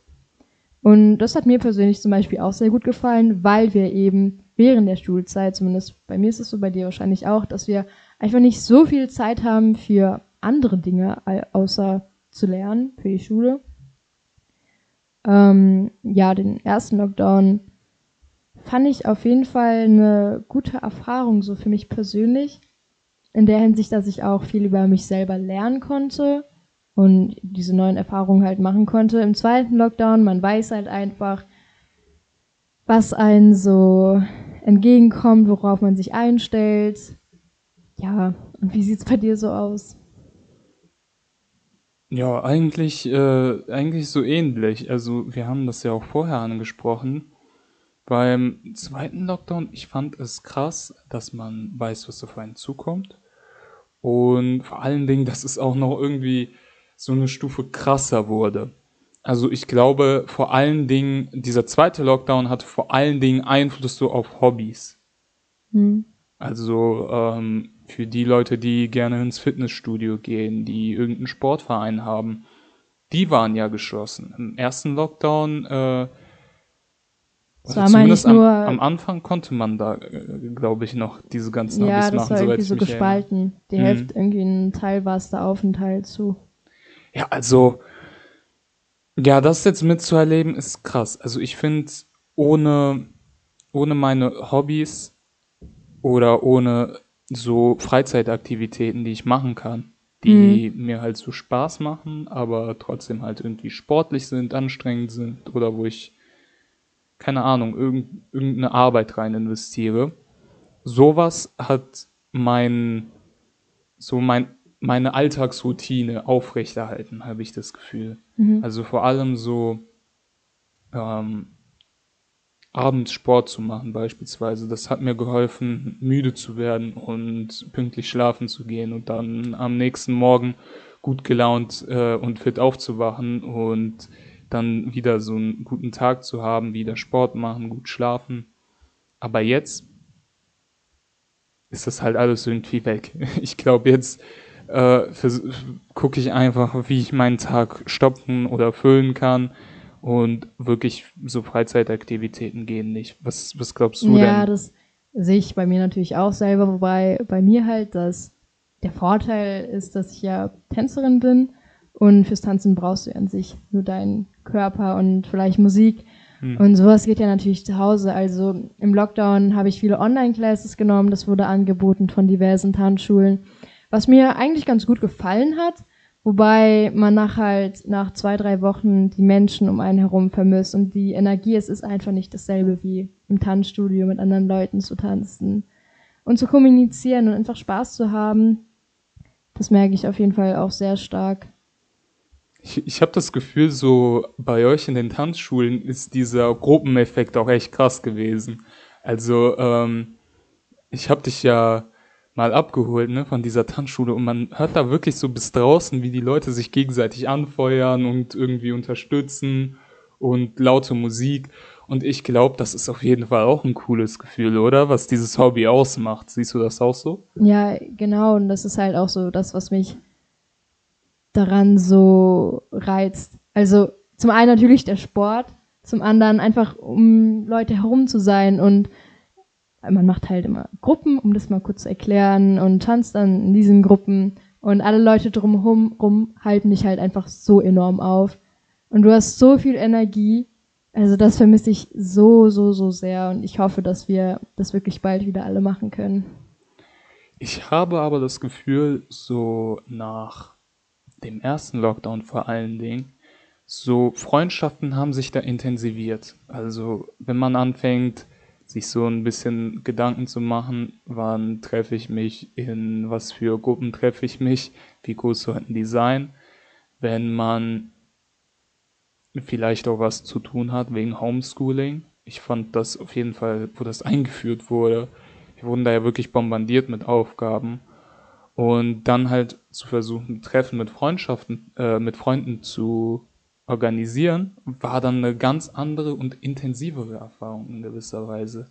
Und das hat mir persönlich zum Beispiel auch sehr gut gefallen, weil wir eben während der Schulzeit, zumindest bei mir ist es so, bei dir wahrscheinlich auch, dass wir einfach nicht so viel Zeit haben für andere Dinge, außer zu lernen, für die Schule. Ähm, ja, den ersten Lockdown fand ich auf jeden Fall eine gute Erfahrung, so für mich persönlich. In der Hinsicht, dass ich auch viel über mich selber lernen konnte und diese neuen Erfahrungen halt machen konnte. Im zweiten Lockdown, man weiß halt einfach, was einen so entgegenkommt, worauf man sich einstellt. Ja, und wie sieht's bei dir so aus? Ja, eigentlich, äh, eigentlich so ähnlich. Also wir haben das ja auch vorher angesprochen. Beim zweiten Lockdown, ich fand es krass, dass man weiß, was auf einen zukommt. Und vor allen Dingen, dass es auch noch irgendwie so eine Stufe krasser wurde. Also ich glaube, vor allen Dingen, dieser zweite Lockdown hatte vor allen Dingen Einfluss so auf Hobbys. Mhm. Also ähm, für die Leute, die gerne ins Fitnessstudio gehen, die irgendeinen Sportverein haben, die waren ja geschlossen. Im ersten Lockdown äh, zumindest am, am, Anfang konnte man da, äh, glaube ich, noch diese ganzen ja, Hobbys machen. Ja, das war irgendwie so gespalten. Erinnere. Die mhm. Hälfte, irgendwie ein Teil war es da auf, ein Teil zu. Ja, also, ja, das jetzt mitzuerleben ist krass. Also ich finde, ohne, ohne meine Hobbys oder ohne so Freizeitaktivitäten, die ich machen kann, die mhm. mir halt so Spaß machen, aber trotzdem halt irgendwie sportlich sind, anstrengend sind oder wo ich keine Ahnung, irgendeine Arbeit rein investiere. Sowas hat mein, so mein, meine Alltagsroutine aufrechterhalten, habe ich das Gefühl. Mhm. Also vor allem so ähm, abends Sport zu machen beispielsweise. Das hat mir geholfen, müde zu werden und pünktlich schlafen zu gehen und dann am nächsten Morgen gut gelaunt äh, und fit aufzuwachen und dann wieder so einen guten Tag zu haben, wieder Sport machen, gut schlafen. Aber jetzt ist das halt alles irgendwie weg. (laughs) Ich glaube, jetzt äh, gucke ich einfach, wie ich meinen Tag stoppen oder füllen kann. Und wirklich so Freizeitaktivitäten gehen nicht. Was, was glaubst du ja, denn? Ja, das sehe ich bei mir natürlich auch selber, wobei bei mir halt das, der Vorteil ist, dass ich ja Tänzerin bin und fürs Tanzen brauchst du an sich nur deinen Körper und vielleicht Musik. Hm. Und sowas geht ja natürlich zu Hause. Also im Lockdown habe ich viele Online-Classes genommen. Das wurde angeboten von diversen Tanzschulen. Was mir eigentlich ganz gut gefallen hat. Wobei man nach halt nach zwei, drei Wochen die Menschen um einen herum vermisst und die Energie, es ist einfach nicht dasselbe wie im Tanzstudio mit anderen Leuten zu tanzen und zu kommunizieren und einfach Spaß zu haben. Das merke ich auf jeden Fall auch sehr stark. Ich, ich habe das Gefühl, so bei euch in den Tanzschulen ist dieser Gruppeneffekt auch echt krass gewesen. Also, ähm, ich habe dich ja mal abgeholt, ne, von dieser Tanzschule und man hört da wirklich so bis draußen, wie die Leute sich gegenseitig anfeuern und irgendwie unterstützen und laute Musik. Und ich glaube, das ist auf jeden Fall auch ein cooles Gefühl, oder? Was dieses Hobby ausmacht. Siehst du das auch so? Ja, genau. Und das ist halt auch so das, was mich daran so reizt. Also zum einen natürlich der Sport, zum anderen einfach um Leute herum zu sein und man macht halt immer Gruppen, um das mal kurz zu erklären und tanzt dann in diesen Gruppen und alle Leute drumherum halten dich halt einfach so enorm auf und du hast so viel Energie. Also das vermisse ich so, so, so sehr und ich hoffe, dass wir das wirklich bald wieder alle machen können. Ich habe aber das Gefühl, so nach dem ersten Lockdown vor allen Dingen, so Freundschaften haben sich da intensiviert. Also wenn man anfängt, sich so ein bisschen Gedanken zu machen, wann treffe ich mich, in was für Gruppen treffe ich mich, wie groß sollten die sein, wenn man vielleicht auch was zu tun hat wegen Homeschooling. Ich fand das auf jeden Fall, wo das eingeführt wurde, wir wurden da ja wirklich bombardiert mit Aufgaben und dann halt zu versuchen, Treffen mit Freundschaften, äh, mit Freunden zu organisieren, war dann eine ganz andere und intensivere Erfahrung in gewisser Weise.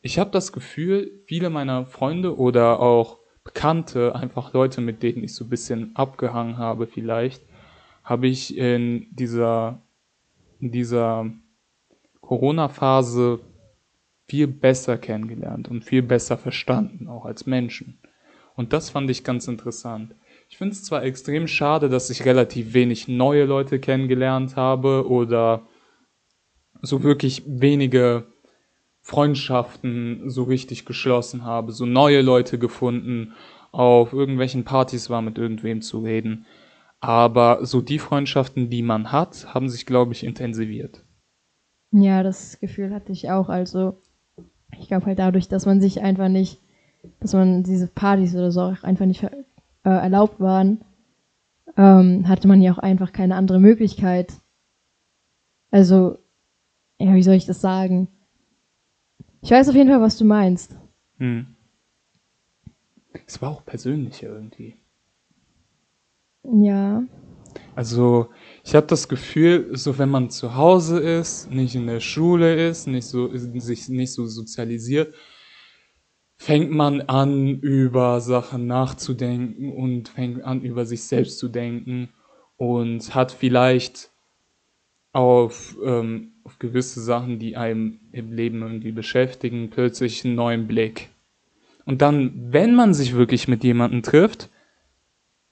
Ich habe das Gefühl, viele meiner Freunde oder auch Bekannte, einfach Leute, mit denen ich so ein bisschen abgehangen habe vielleicht, habe ich in dieser, in dieser Corona-Phase viel besser kennengelernt und viel besser verstanden, auch als Menschen. Und das fand ich ganz interessant. Ich finde es zwar extrem schade, dass ich relativ wenig neue Leute kennengelernt habe oder so wirklich wenige Freundschaften so richtig geschlossen habe, so neue Leute gefunden, auf irgendwelchen Partys war mit irgendwem zu reden. Aber so die Freundschaften, die man hat, haben sich, glaube ich, intensiviert. Ja, das Gefühl hatte ich auch. Also, ich glaube halt dadurch, dass man sich einfach nicht dass man diese Partys oder so auch einfach nicht äh, erlaubt waren, ähm, hatte man ja auch einfach keine andere Möglichkeit. Also, ja, wie soll ich das sagen? Ich weiß auf jeden Fall, was du meinst. Hm. Es war auch persönlicher irgendwie. Ja. Also, ich habe das Gefühl, so wenn man zu Hause ist, nicht in der Schule ist, nicht so, sich nicht so sozialisiert, fängt man an, über Sachen nachzudenken und fängt an, über sich selbst zu denken und hat vielleicht auf, ähm, auf gewisse Sachen, die einem im Leben irgendwie beschäftigen, plötzlich einen neuen Blick. Und dann, wenn man sich wirklich mit jemandem trifft,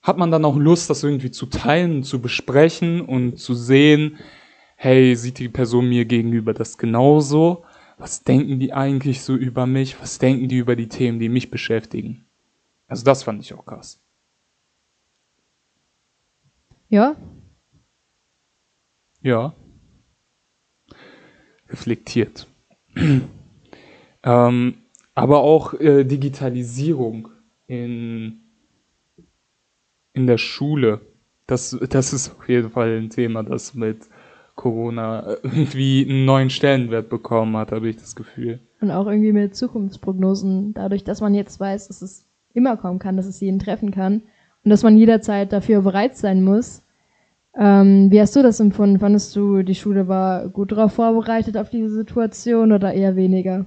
hat man dann auch Lust, das irgendwie zu teilen, zu besprechen und zu sehen, hey, sieht die Person mir gegenüber das genauso? Was denken die eigentlich so über mich? Was denken die über die Themen, die mich beschäftigen? Also das fand ich auch krass. Ja. Ja. Reflektiert. (clears throat) ähm, aber auch äh, Digitalisierung in in der Schule. Das, das ist auf jeden Fall ein Thema, das mit Corona irgendwie einen neuen Stellenwert bekommen hat, habe ich das Gefühl. Und auch irgendwie mit Zukunftsprognosen, dadurch, dass man jetzt weiß, dass es immer kommen kann, dass es jeden treffen kann und dass man jederzeit dafür bereit sein muss. Ähm, wie hast du das empfunden? Fandest du, die Schule war gut darauf vorbereitet auf diese Situation oder eher weniger?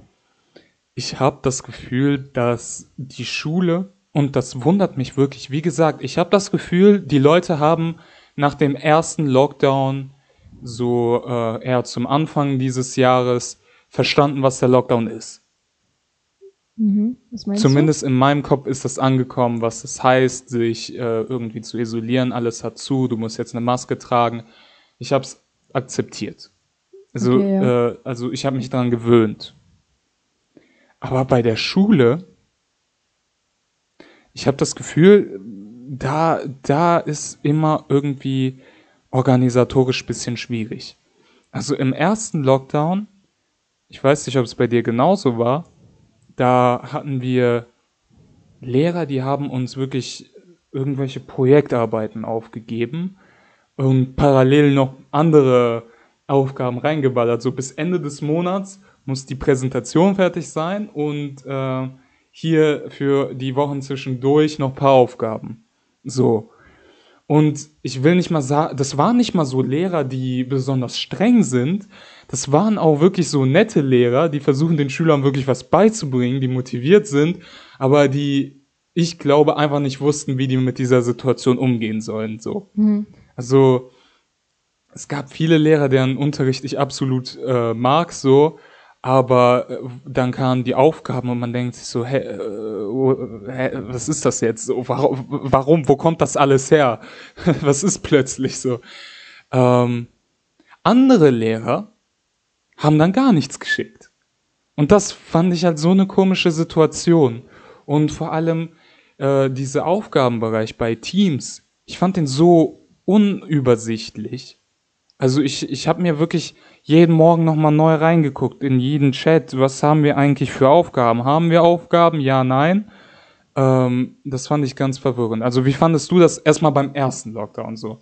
Ich habe das Gefühl, dass die Schule und das wundert mich wirklich. Wie gesagt, ich habe das Gefühl, die Leute haben nach dem ersten Lockdown, so äh, eher zum Anfang dieses Jahres, verstanden, was der Lockdown ist. Mhm. Zumindest du? in meinem Kopf ist das angekommen, was es heißt, sich äh, irgendwie zu isolieren. Alles hat zu, du musst jetzt eine Maske tragen. Ich habe es akzeptiert. Also, okay, ja. äh, also ich habe mich daran gewöhnt. Aber bei der Schule ich habe das Gefühl, da, da ist immer irgendwie organisatorisch bisschen schwierig. Also im ersten Lockdown, ich weiß nicht, ob es bei dir genauso war, da hatten wir Lehrer, die haben uns wirklich irgendwelche Projektarbeiten aufgegeben und parallel noch andere Aufgaben reingeballert. So bis Ende des Monats muss die Präsentation fertig sein und äh, hier für die Wochen zwischendurch noch ein paar Aufgaben. So. Und ich will nicht mal sagen, das waren nicht mal so Lehrer, die besonders streng sind. Das waren auch wirklich so nette Lehrer, die versuchen den Schülern wirklich was beizubringen, die motiviert sind, aber die, ich glaube, einfach nicht wussten, wie die mit dieser Situation umgehen sollen. So. Mhm. Also, es gab viele Lehrer, deren Unterricht ich absolut äh, mag, so, aber äh, dann kamen die Aufgaben und man denkt sich so, hä, äh, hä, was ist das jetzt? Warum, warum, wo kommt das alles her? (laughs) was ist plötzlich so? Ähm, andere Lehrer haben dann gar nichts geschickt. Und das fand ich halt so eine komische Situation. Und vor allem äh, dieser Aufgabenbereich bei Teams, ich fand den so unübersichtlich. Also ich, ich habe mir wirklich jeden Morgen nochmal neu reingeguckt in jeden Chat. Was haben wir eigentlich für Aufgaben? Haben wir Aufgaben? Ja, nein. Ähm, das fand ich ganz verwirrend. Also wie fandest du das erstmal beim ersten Lockdown so?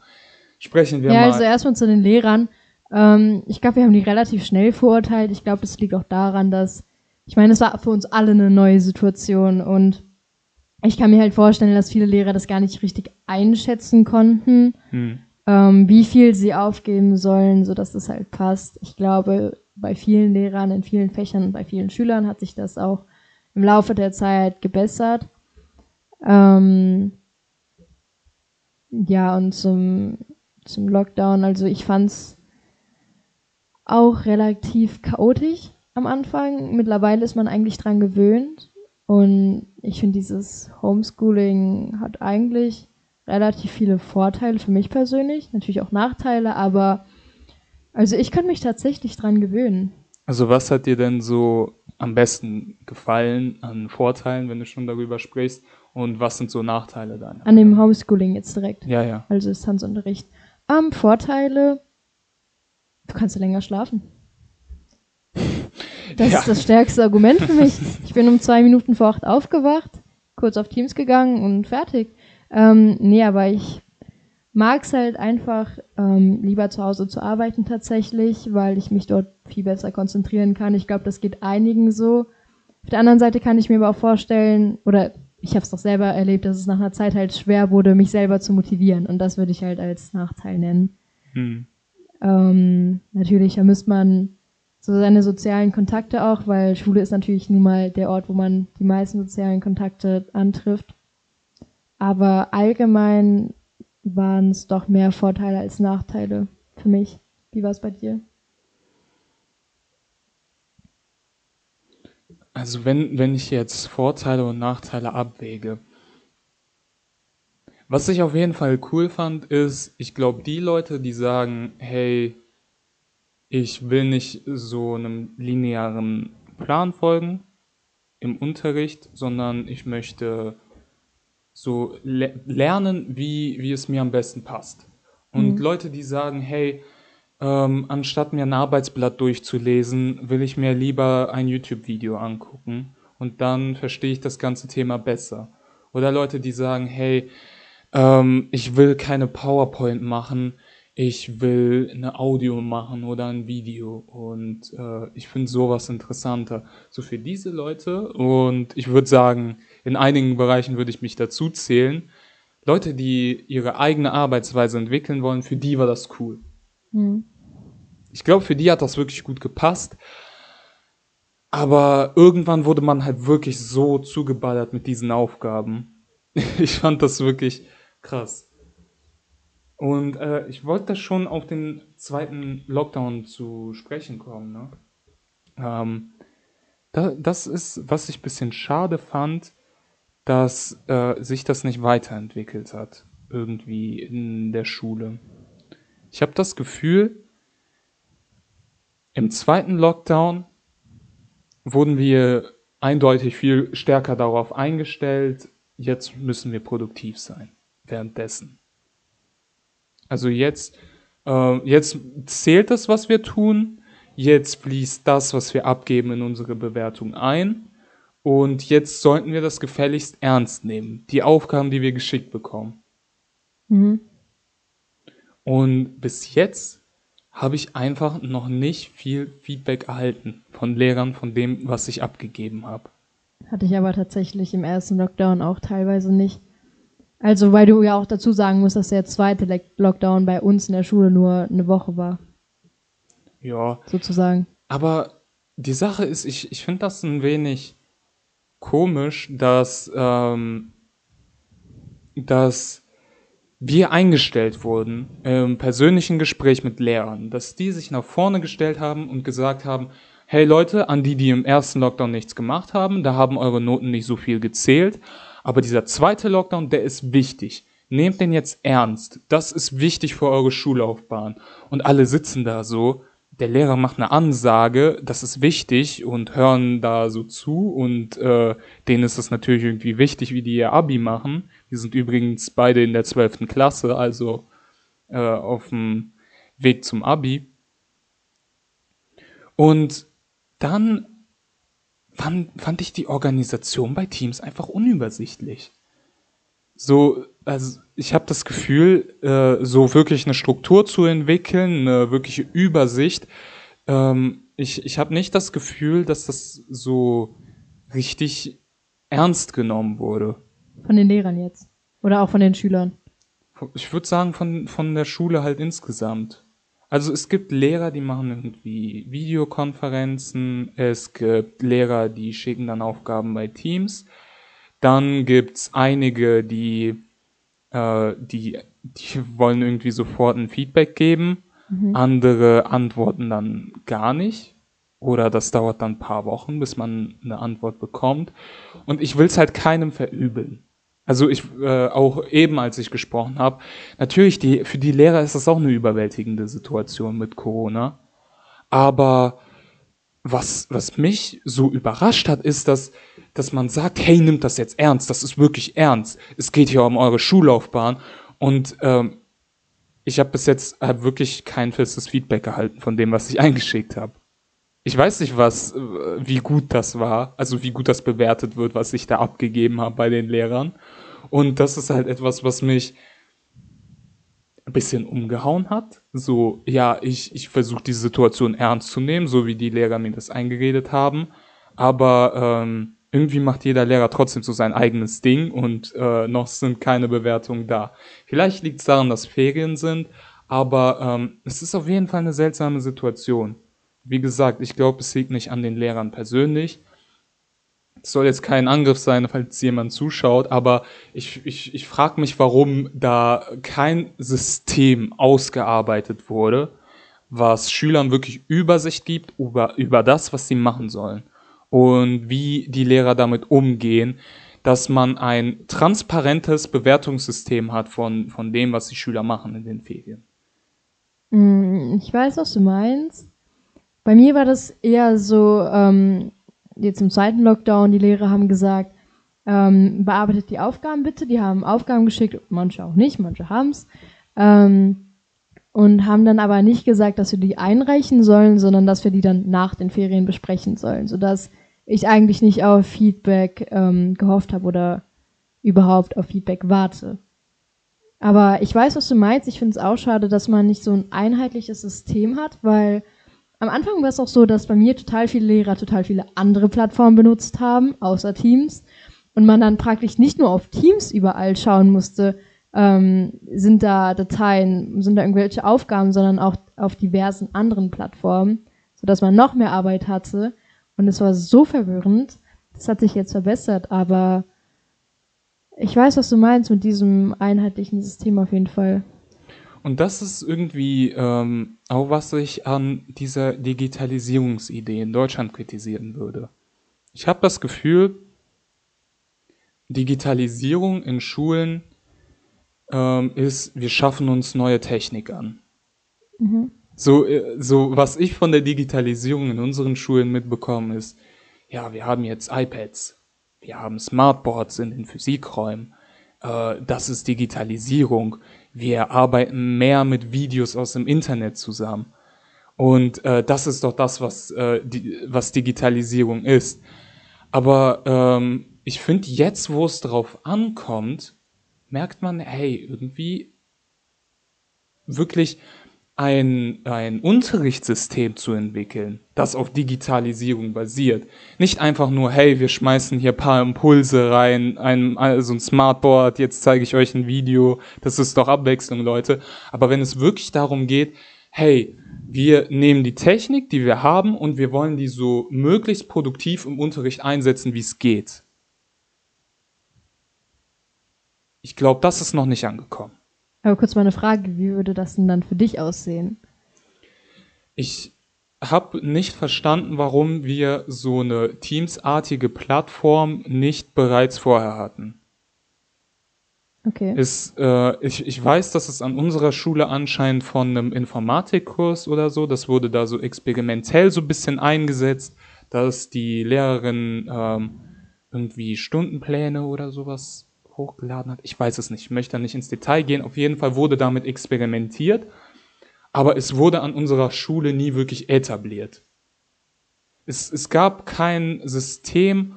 Sprechen wir ja, mal. Ja, also erstmal zu den Lehrern. Ähm, ich glaube, wir haben die relativ schnell verurteilt. Ich glaube, das liegt auch daran, dass, ich meine, es war für uns alle eine neue Situation und ich kann mir halt vorstellen, dass viele Lehrer das gar nicht richtig einschätzen konnten. Hm ähm, wie viel sie aufgeben sollen, so dass es halt passt. Ich glaube, bei vielen Lehrern, in vielen Fächern, bei vielen Schülern hat sich das auch im Laufe der Zeit gebessert. Ähm, ja, und zum, zum Lockdown, also ich fand's auch relativ chaotisch am Anfang. Mittlerweile ist man eigentlich dran gewöhnt. Und ich finde, dieses Homeschooling hat eigentlich relativ viele Vorteile für mich persönlich, natürlich auch Nachteile, aber also ich kann mich tatsächlich dran gewöhnen. Also was hat dir denn so am besten gefallen an Vorteilen, wenn du schon darüber sprichst? Und was sind so Nachteile dann? An dem Homeschooling jetzt direkt. Ja, ja. Also Distanzunterricht. Ähm, Vorteile, du kannst länger schlafen. (laughs) Das ja. ist das stärkste Argument für mich. Ich bin um zwei Minuten vor acht aufgewacht, kurz auf Teams gegangen und fertig. Ähm, nee, aber ich mag es halt einfach ähm, lieber zu Hause zu arbeiten tatsächlich, weil ich mich dort viel besser konzentrieren kann. Ich glaube, das geht einigen so. Auf der anderen Seite kann ich mir aber auch vorstellen, oder ich habe es doch selber erlebt, dass es nach einer Zeit halt schwer wurde, mich selber zu motivieren. Und das würde ich halt als Nachteil nennen. Hm. Ähm, natürlich vermisst man so seine sozialen Kontakte auch, weil Schule ist natürlich nun mal der Ort, wo man die meisten sozialen Kontakte antrifft. Aber allgemein waren es doch mehr Vorteile als Nachteile für mich. Wie war es bei dir? Also wenn, wenn ich jetzt Vorteile und Nachteile abwäge, was ich auf jeden Fall cool fand, ist, ich glaube, die Leute, die sagen, hey, ich will nicht so einem linearen Plan folgen im Unterricht, sondern ich möchte so le lernen, wie, wie es mir am besten passt. Und mhm. Leute, die sagen, hey, ähm, anstatt mir ein Arbeitsblatt durchzulesen, will ich mir lieber ein YouTube-Video angucken und dann verstehe ich das ganze Thema besser. Oder Leute, die sagen, hey, ähm, ich will keine PowerPoint machen, ich will eine Audio machen oder ein Video und äh, ich finde sowas interessanter. So für diese Leute und ich würde sagen, in einigen Bereichen würde ich mich dazu zählen. Leute, die ihre eigene Arbeitsweise entwickeln wollen, für die war das cool. Mhm. Ich glaube, für die hat das wirklich gut gepasst. Aber irgendwann wurde man halt wirklich so zugeballert mit diesen Aufgaben. (laughs) Ich fand das wirklich krass. Und äh, ich wollte schon auf den zweiten Lockdown zu sprechen kommen. Ne? Ähm, da, das ist, was ich ein bisschen schade fand, dass äh, sich das nicht weiterentwickelt hat, irgendwie in der Schule. Ich habe das Gefühl, im zweiten Lockdown wurden wir eindeutig viel stärker darauf eingestellt, jetzt müssen wir produktiv sein währenddessen. Also jetzt, äh, jetzt zählt das, was wir tun, jetzt fließt das, was wir abgeben, in unsere Bewertung ein und jetzt sollten wir das gefälligst ernst nehmen, die Aufgaben, die wir geschickt bekommen. Mhm. Und bis jetzt habe ich einfach noch nicht viel Feedback erhalten von Lehrern von dem, was ich abgegeben habe. Hatte ich aber tatsächlich im ersten Lockdown auch teilweise nicht. Also, weil du ja auch dazu sagen musst, dass der zweite Lockdown bei uns in der Schule nur eine Woche war. Ja. Sozusagen. Aber die Sache ist, ich, ich finde das ein wenig komisch, dass, ähm, dass wir eingestellt wurden im persönlichen Gespräch mit Lehrern, dass die sich nach vorne gestellt haben und gesagt haben, hey Leute, an die, die im ersten Lockdown nichts gemacht haben, da haben eure Noten nicht so viel gezählt, aber dieser zweite Lockdown, der ist wichtig. Nehmt den jetzt ernst. Das ist wichtig für eure Schullaufbahn. Und alle sitzen da so der Lehrer macht eine Ansage, das ist wichtig und hören da so zu und äh, denen ist es natürlich irgendwie wichtig, wie die ihr Abi machen. Die sind übrigens beide in der zwölften Klasse, also äh, auf dem Weg zum Abi. Und dann fand, fand ich die Organisation bei Teams einfach unübersichtlich. So, also ich habe das Gefühl, äh, so wirklich eine Struktur zu entwickeln, eine wirkliche Übersicht. Ähm, ich ich habe nicht das Gefühl, dass das so richtig ernst genommen wurde. Von den Lehrern jetzt. Oder auch von den Schülern. Ich würde sagen, von, von der Schule halt insgesamt. Also es gibt Lehrer, die machen irgendwie Videokonferenzen, es gibt Lehrer, die schicken dann Aufgaben bei Teams. Dann gibt's einige, die äh, die, die wollen irgendwie sofort ein Feedback geben. Mhm. Andere antworten dann gar nicht. Oder das dauert dann ein paar Wochen, bis man eine Antwort bekommt. Und ich will es halt keinem verübeln. Also ich äh, auch eben, als ich gesprochen habe, natürlich die für die Lehrer ist das auch eine überwältigende Situation mit Corona. Aber was was mich so überrascht hat, ist, dass dass man sagt, hey, nimmt das jetzt ernst, das ist wirklich ernst. Es geht hier um eure Schullaufbahn. Und ähm, ich habe bis jetzt hab wirklich kein festes Feedback erhalten von dem, was ich (laughs) eingeschickt habe. Ich weiß nicht, was, äh, wie gut das war, also wie gut das bewertet wird, was ich da abgegeben habe bei den Lehrern. Und das ist halt etwas, was mich ein bisschen umgehauen hat. So, ja, ich, ich versuche die Situation ernst zu nehmen, so wie die Lehrer mir das eingeredet haben. Aber ähm, irgendwie macht jeder Lehrer trotzdem so sein eigenes Ding und äh, noch sind keine Bewertungen da. Vielleicht liegt es daran, dass Ferien sind, aber ähm, es ist auf jeden Fall eine seltsame Situation. Wie gesagt, ich glaube, es liegt nicht an den Lehrern persönlich, es soll jetzt kein Angriff sein, falls jemand zuschaut, aber ich, ich, ich frage mich, warum da kein System ausgearbeitet wurde, was Schülern wirklich Übersicht gibt über, über das, was sie machen sollen und wie die Lehrer damit umgehen, dass man ein transparentes Bewertungssystem hat von, von dem, was die Schüler machen in den Ferien. Mm, ich weiß, was du meinst. Bei mir war das eher so, ähm, jetzt im zweiten Lockdown, die Lehrer haben gesagt, ähm, bearbeitet die Aufgaben bitte. Die haben Aufgaben geschickt, manche auch nicht, manche haben es. Ähm, und haben dann aber nicht gesagt, dass wir die einreichen sollen, sondern dass wir die dann nach den Ferien besprechen sollen, sodass ich eigentlich nicht auf Feedback ähm, gehofft habe oder überhaupt auf Feedback warte. Aber ich weiß, was du meinst. Ich finde es auch schade, dass man nicht so ein einheitliches System hat, weil am Anfang war es auch so, dass bei mir total viele Lehrer total viele andere Plattformen benutzt haben, außer Teams. Und man dann praktisch nicht nur auf Teams überall schauen musste, ähm, sind da Dateien, sind da irgendwelche Aufgaben, sondern auch auf diversen anderen Plattformen, sodass man noch mehr Arbeit hatte. Und es war so verwirrend. Das hat sich jetzt verbessert, aber ich weiß, was du meinst mit diesem einheitlichen System auf jeden Fall. Und das ist irgendwie ähm, auch, was ich an dieser Digitalisierungsidee in Deutschland kritisieren würde. Ich habe das Gefühl, Digitalisierung in Schulen ähm, ist, wir schaffen uns neue Technik an. Mhm. So, äh, so, was ich von der Digitalisierung in unseren Schulen mitbekomme, ist, ja, wir haben jetzt iPads, wir haben Smartboards in den Physikräumen, äh, das ist Digitalisierung wir arbeiten mehr mit Videos aus dem Internet zusammen. Und äh, das ist doch das, was, äh, die, was Digitalisierung ist. Aber ähm, ich finde, jetzt, wo es drauf ankommt, merkt man, hey, irgendwie wirklich ein, ein Unterrichtssystem zu entwickeln, das auf Digitalisierung basiert. Nicht einfach nur, hey, wir schmeißen hier paar Impulse rein, ein, also ein Smartboard, jetzt zeige ich euch ein Video, das ist doch Abwechslung, Leute. Aber wenn es wirklich darum geht, hey, wir nehmen die Technik, die wir haben, und wir wollen die so möglichst produktiv im Unterricht einsetzen, wie es geht. Ich glaube, das ist noch nicht angekommen. Aber kurz mal eine Frage, wie würde das denn dann für dich aussehen? Ich habe nicht verstanden, warum wir so eine Teams-artige Plattform nicht bereits vorher hatten. Okay. Ist, äh, ich, ich weiß, dass es an unserer Schule anscheinend von einem Informatikkurs oder so, das wurde da so experimentell so ein bisschen eingesetzt, dass die Lehrerin ähm, irgendwie Stundenpläne oder sowas hochgeladen hat. Ich weiß es nicht, ich möchte nicht ins Detail gehen. Auf jeden Fall wurde damit experimentiert, aber es wurde an unserer Schule nie wirklich etabliert. Es, es gab kein System,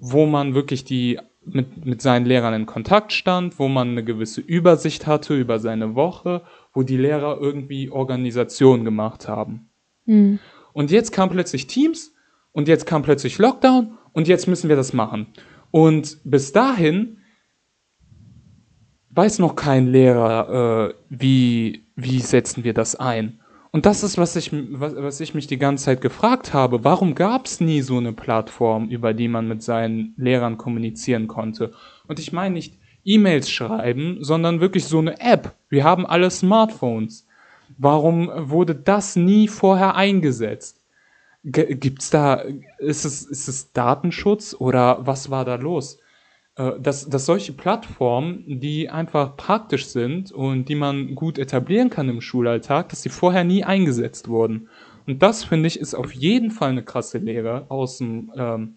wo man wirklich die mit, mit seinen Lehrern in Kontakt stand, wo man eine gewisse Übersicht hatte über seine Woche, wo die Lehrer irgendwie Organisation gemacht haben. Mhm. Und jetzt kam plötzlich Teams und jetzt kam plötzlich Lockdown und jetzt müssen wir das machen. Und bis dahin weiß noch kein Lehrer, äh, wie, wie setzen wir das ein. Und das ist, was ich, was, was ich mich die ganze Zeit gefragt habe. Warum gab es nie so eine Plattform, über die man mit seinen Lehrern kommunizieren konnte? Und ich meine nicht E-Mails schreiben, sondern wirklich so eine App. Wir haben alle Smartphones. Warum wurde das nie vorher eingesetzt? G gibt's da, ist es, ist es Datenschutz oder was war da los? Äh, dass, dass solche Plattformen, die einfach praktisch sind und die man gut etablieren kann im Schulalltag, dass sie vorher nie eingesetzt wurden. Und das, finde ich, ist auf jeden Fall eine krasse Lehre aus dem, ähm,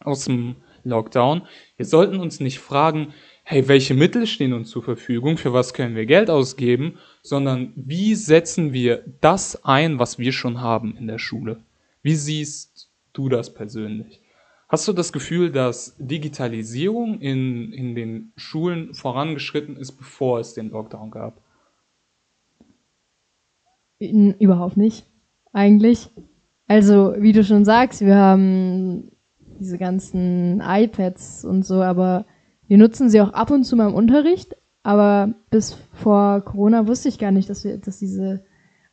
aus dem Lockdown. Wir sollten uns nicht fragen, hey, welche Mittel stehen uns zur Verfügung, für was können wir Geld ausgeben, sondern wie setzen wir das ein, was wir schon haben in der Schule. Wie siehst du das persönlich? Hast du das Gefühl, dass Digitalisierung in, in den Schulen vorangeschritten ist, bevor es den Lockdown gab? Überhaupt nicht, eigentlich. Also, wie du schon sagst, wir haben diese ganzen iPads und so, aber wir nutzen sie auch ab und zu mal im Unterricht. Aber bis vor Corona wusste ich gar nicht, dass, wir, dass diese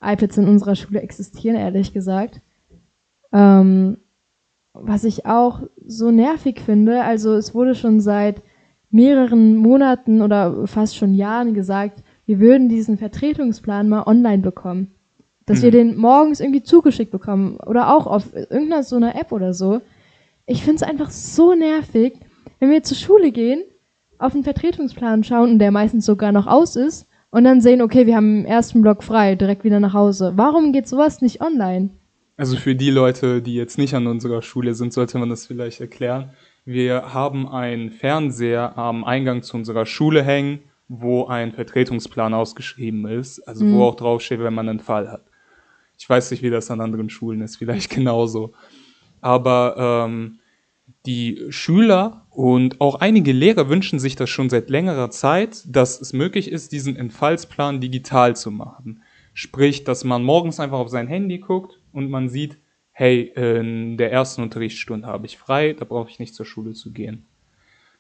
iPads in unserer Schule existieren, ehrlich gesagt. Ähm, was ich auch so nervig finde, also es wurde schon seit mehreren Monaten oder fast schon Jahren gesagt, wir würden diesen Vertretungsplan mal online bekommen. Dass hm. wir den morgens irgendwie zugeschickt bekommen oder auch auf irgendeiner so einer App oder so. Ich finde es einfach so nervig, wenn wir zur Schule gehen, auf den Vertretungsplan schauen und der meistens sogar noch aus ist und dann sehen, okay, wir haben im ersten Block frei, direkt wieder nach Hause. Warum geht sowas nicht online? Also für die Leute, die jetzt nicht an unserer Schule sind, sollte man das vielleicht erklären. Wir haben einen Fernseher am Eingang zu unserer Schule hängen, wo ein Vertretungsplan ausgeschrieben ist, also mhm. wo auch draufsteht, wenn man einen Fall hat. Ich weiß nicht, wie das an anderen Schulen ist, vielleicht (laughs) genauso. Aber ähm, die Schüler und auch einige Lehrer wünschen sich das schon seit längerer Zeit, dass es möglich ist, diesen Entfallsplan digital zu machen. Sprich, dass man morgens einfach auf sein Handy guckt und man sieht, hey, in der ersten Unterrichtsstunde habe ich frei, da brauche ich nicht zur Schule zu gehen.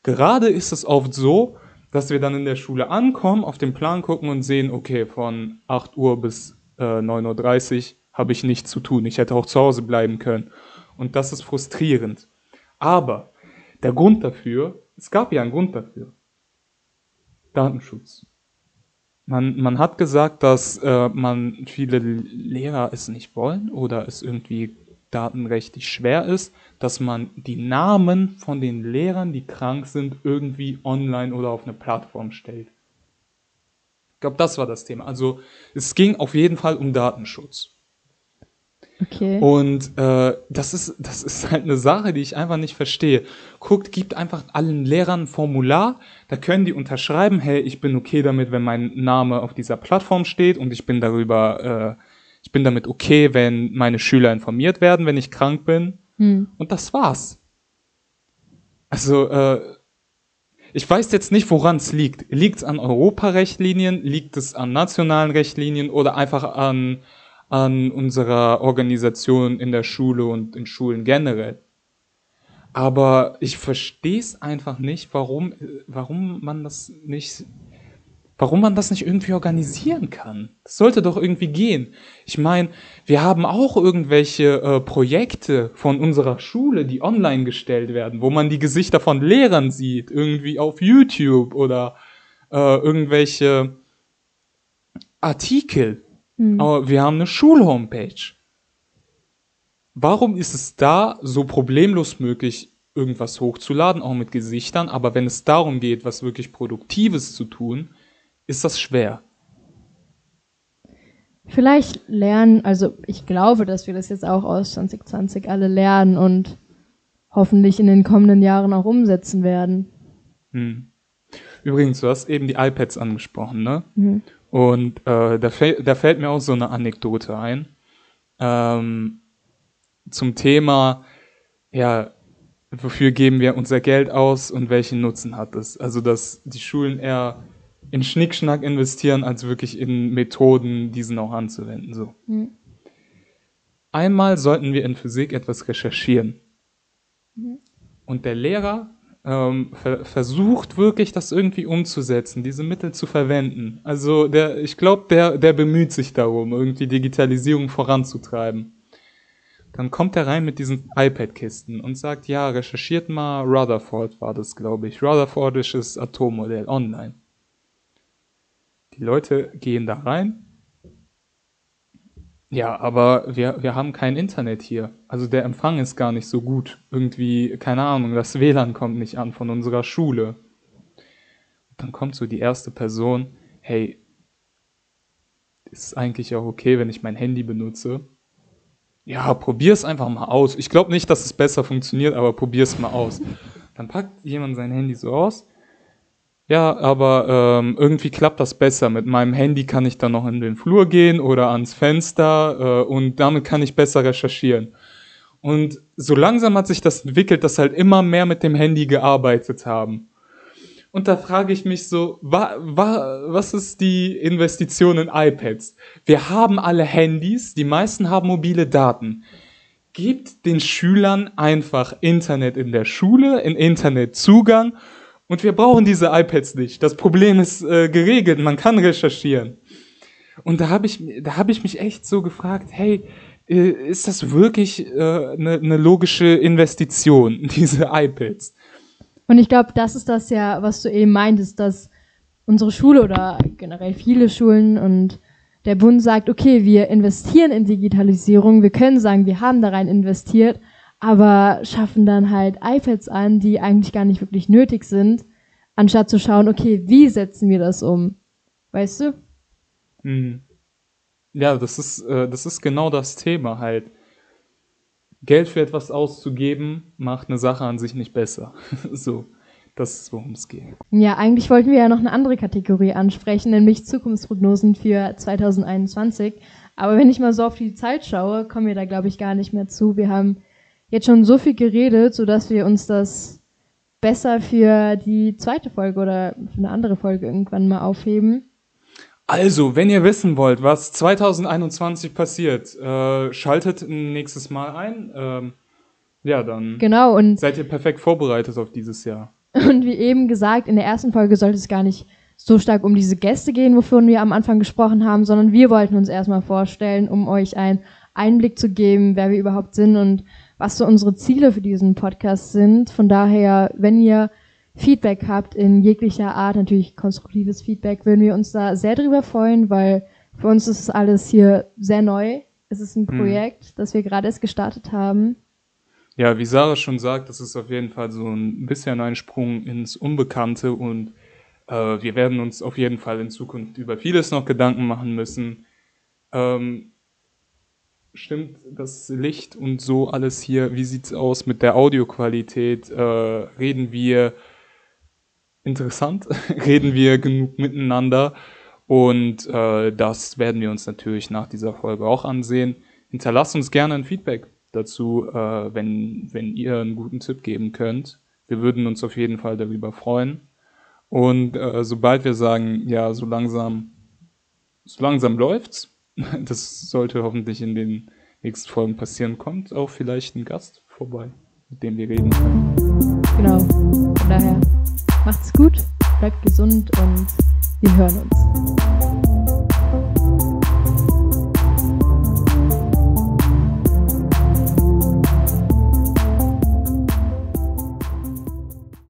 Gerade ist es oft so, dass wir dann in der Schule ankommen, auf den Plan gucken und sehen, okay, von 8 Uhr bis äh, 9.30 Uhr habe ich nichts zu tun. Ich hätte auch zu Hause bleiben können. Und das ist frustrierend. Aber der Grund dafür, es gab ja einen Grund dafür. Datenschutz. Man, man hat gesagt, dass äh, man viele Lehrer es nicht wollen oder es irgendwie datenrechtlich schwer ist, dass man die Namen von den Lehrern, die krank sind, irgendwie online oder auf eine Plattform stellt. Ich glaube, das war das Thema. Also es ging auf jeden Fall um Datenschutz. Okay. Und äh, das, ist, das ist halt eine Sache, die ich einfach nicht verstehe. Guckt, gibt einfach allen Lehrern ein Formular, da können die unterschreiben, hey, ich bin okay damit, wenn mein Name auf dieser Plattform steht und ich bin darüber, äh, ich bin damit okay, wenn meine Schüler informiert werden, wenn ich krank bin. Hm. Und das war's. Also, äh, ich weiß jetzt nicht, woran es liegt. Liegt es an Europarechtlinien? Liegt es an nationalen Rechtlinien oder einfach an an unserer Organisation in der Schule und in Schulen generell. Aber ich verstehe es einfach nicht, warum, warum man das nicht, warum man das nicht irgendwie organisieren kann. Das sollte doch irgendwie gehen. Ich meine, wir haben auch irgendwelche äh, Projekte von unserer Schule, die online gestellt werden, wo man die Gesichter von Lehrern sieht, irgendwie auf YouTube oder äh, irgendwelche Artikel. Mhm. Aber wir haben eine Schulhomepage. Warum ist es da so problemlos möglich, irgendwas hochzuladen, auch mit Gesichtern, aber wenn es darum geht, was wirklich Produktives zu tun, ist das schwer. Vielleicht lernen, also ich glaube, dass wir das jetzt auch aus 2020 alle lernen und hoffentlich in den kommenden Jahren auch umsetzen werden. Hm. Übrigens, du hast eben die iPads angesprochen, ne? Mhm. Und äh, da, da, fällt mir auch so eine Anekdote ein. Ähm, zum Thema, ja, wofür geben wir unser Geld aus und welchen Nutzen hat es? Also, dass die Schulen eher in Schnickschnack investieren, als wirklich in Methoden, diesen auch anzuwenden. So. Mhm. Einmal sollten wir in Physik etwas recherchieren. Mhm. Und der Lehrer ähm, ver versucht wirklich, das irgendwie umzusetzen, diese Mittel zu verwenden. Also der, ich glaube, der, der bemüht sich darum, irgendwie Digitalisierung voranzutreiben. Dann kommt er rein mit diesen iPad-Kisten und sagt, ja, recherchiert mal, Rutherford war das, glaube ich. Rutherfordisches Atommodell online. Die Leute gehen da rein, ja, aber wir, wir haben kein Internet hier. Also der Empfang ist gar nicht so gut. Irgendwie, keine Ahnung, das WLAN kommt nicht an von unserer Schule. Dann kommt so die erste Person, hey, ist eigentlich auch okay, wenn ich mein Handy benutze? Ja, probier's einfach mal aus. Ich glaube nicht, dass es besser funktioniert, aber probier's mal aus. Dann packt jemand sein Handy so aus ja, aber ähm, irgendwie klappt das besser. Mit meinem Handy kann ich dann noch in den Flur gehen oder ans Fenster äh, und damit kann ich besser recherchieren. Und so langsam hat sich das entwickelt, dass halt immer mehr mit dem Handy gearbeitet haben. Und da frage ich mich so, wa, wa, was ist die Investition in iPads? Wir haben alle Handys, die meisten haben mobile Daten. Gebt den Schülern einfach Internet in der Schule, in Internetzugang und wir brauchen diese iPads nicht. Das Problem ist äh, geregelt, man kann recherchieren. Und da habe ich, hab ich mich echt so gefragt, hey, äh, ist das wirklich eine äh, ne, ne logische Investition, (laughs) diese iPads? Und ich glaube, das ist das ja, was du eben meintest, dass unsere Schule oder generell viele Schulen und der Bund sagt, okay, wir investieren in Digitalisierung, wir können sagen, wir haben da rein investiert, aber schaffen dann halt iPads an, die eigentlich gar nicht wirklich nötig sind, anstatt zu schauen, okay, wie setzen wir das um? Weißt du? Mhm. Ja, das ist, äh, das ist genau das Thema halt. Geld für etwas auszugeben, macht eine Sache an sich nicht besser. (laughs) so, das ist, worum es geht. Ja, eigentlich wollten wir ja noch eine andere Kategorie ansprechen, nämlich Zukunftsprognosen für 2021. Aber wenn ich mal so auf die Zeit schaue, kommen wir da, glaube ich, gar nicht mehr zu. Wir haben jetzt schon so viel geredet, sodass wir uns das besser für die zweite Folge oder für eine andere Folge irgendwann mal aufheben. Also, wenn ihr wissen wollt, was 2021 passiert, äh, schaltet nächstes Mal ein. Ähm, ja, dann genau, und seid ihr perfekt vorbereitet auf dieses Jahr. Und wie eben gesagt, in der ersten Folge sollte es gar nicht so stark um diese Gäste gehen, wovon wir am Anfang gesprochen haben, sondern wir wollten uns erstmal vorstellen, um euch einen Einblick zu geben, wer wir überhaupt sind und was so unsere Ziele für diesen Podcast sind. Von daher, wenn ihr Feedback habt in jeglicher Art, natürlich konstruktives Feedback, würden wir uns da sehr drüber freuen, weil für uns ist alles hier sehr neu. Es ist ein hm. Projekt, hm. das wir gerade erst gestartet haben. Ja, wie Sarah schon sagt, das ist auf jeden Fall so ein bisschen ein Sprung ins Unbekannte und äh, wir werden uns auf jeden Fall in Zukunft über vieles noch Gedanken machen müssen. Ähm, stimmt das Licht und so alles hier? Wie sieht's aus mit der Audioqualität? Äh, reden wir interessant, (laughs) reden wir genug miteinander und äh, das werden wir uns natürlich nach dieser Folge auch ansehen. Hinterlasst uns gerne ein Feedback dazu, äh, wenn, wenn ihr einen guten Tipp geben könnt. Wir würden uns auf jeden Fall darüber freuen. Und äh, sobald wir sagen, ja, so langsam, so langsam läuft's, (laughs) das sollte hoffentlich in den nächsten Folgen passieren, kommt auch vielleicht ein Gast vorbei, mit dem wir reden können. Genau, von daher Macht's gut, bleibt gesund und wir hören uns.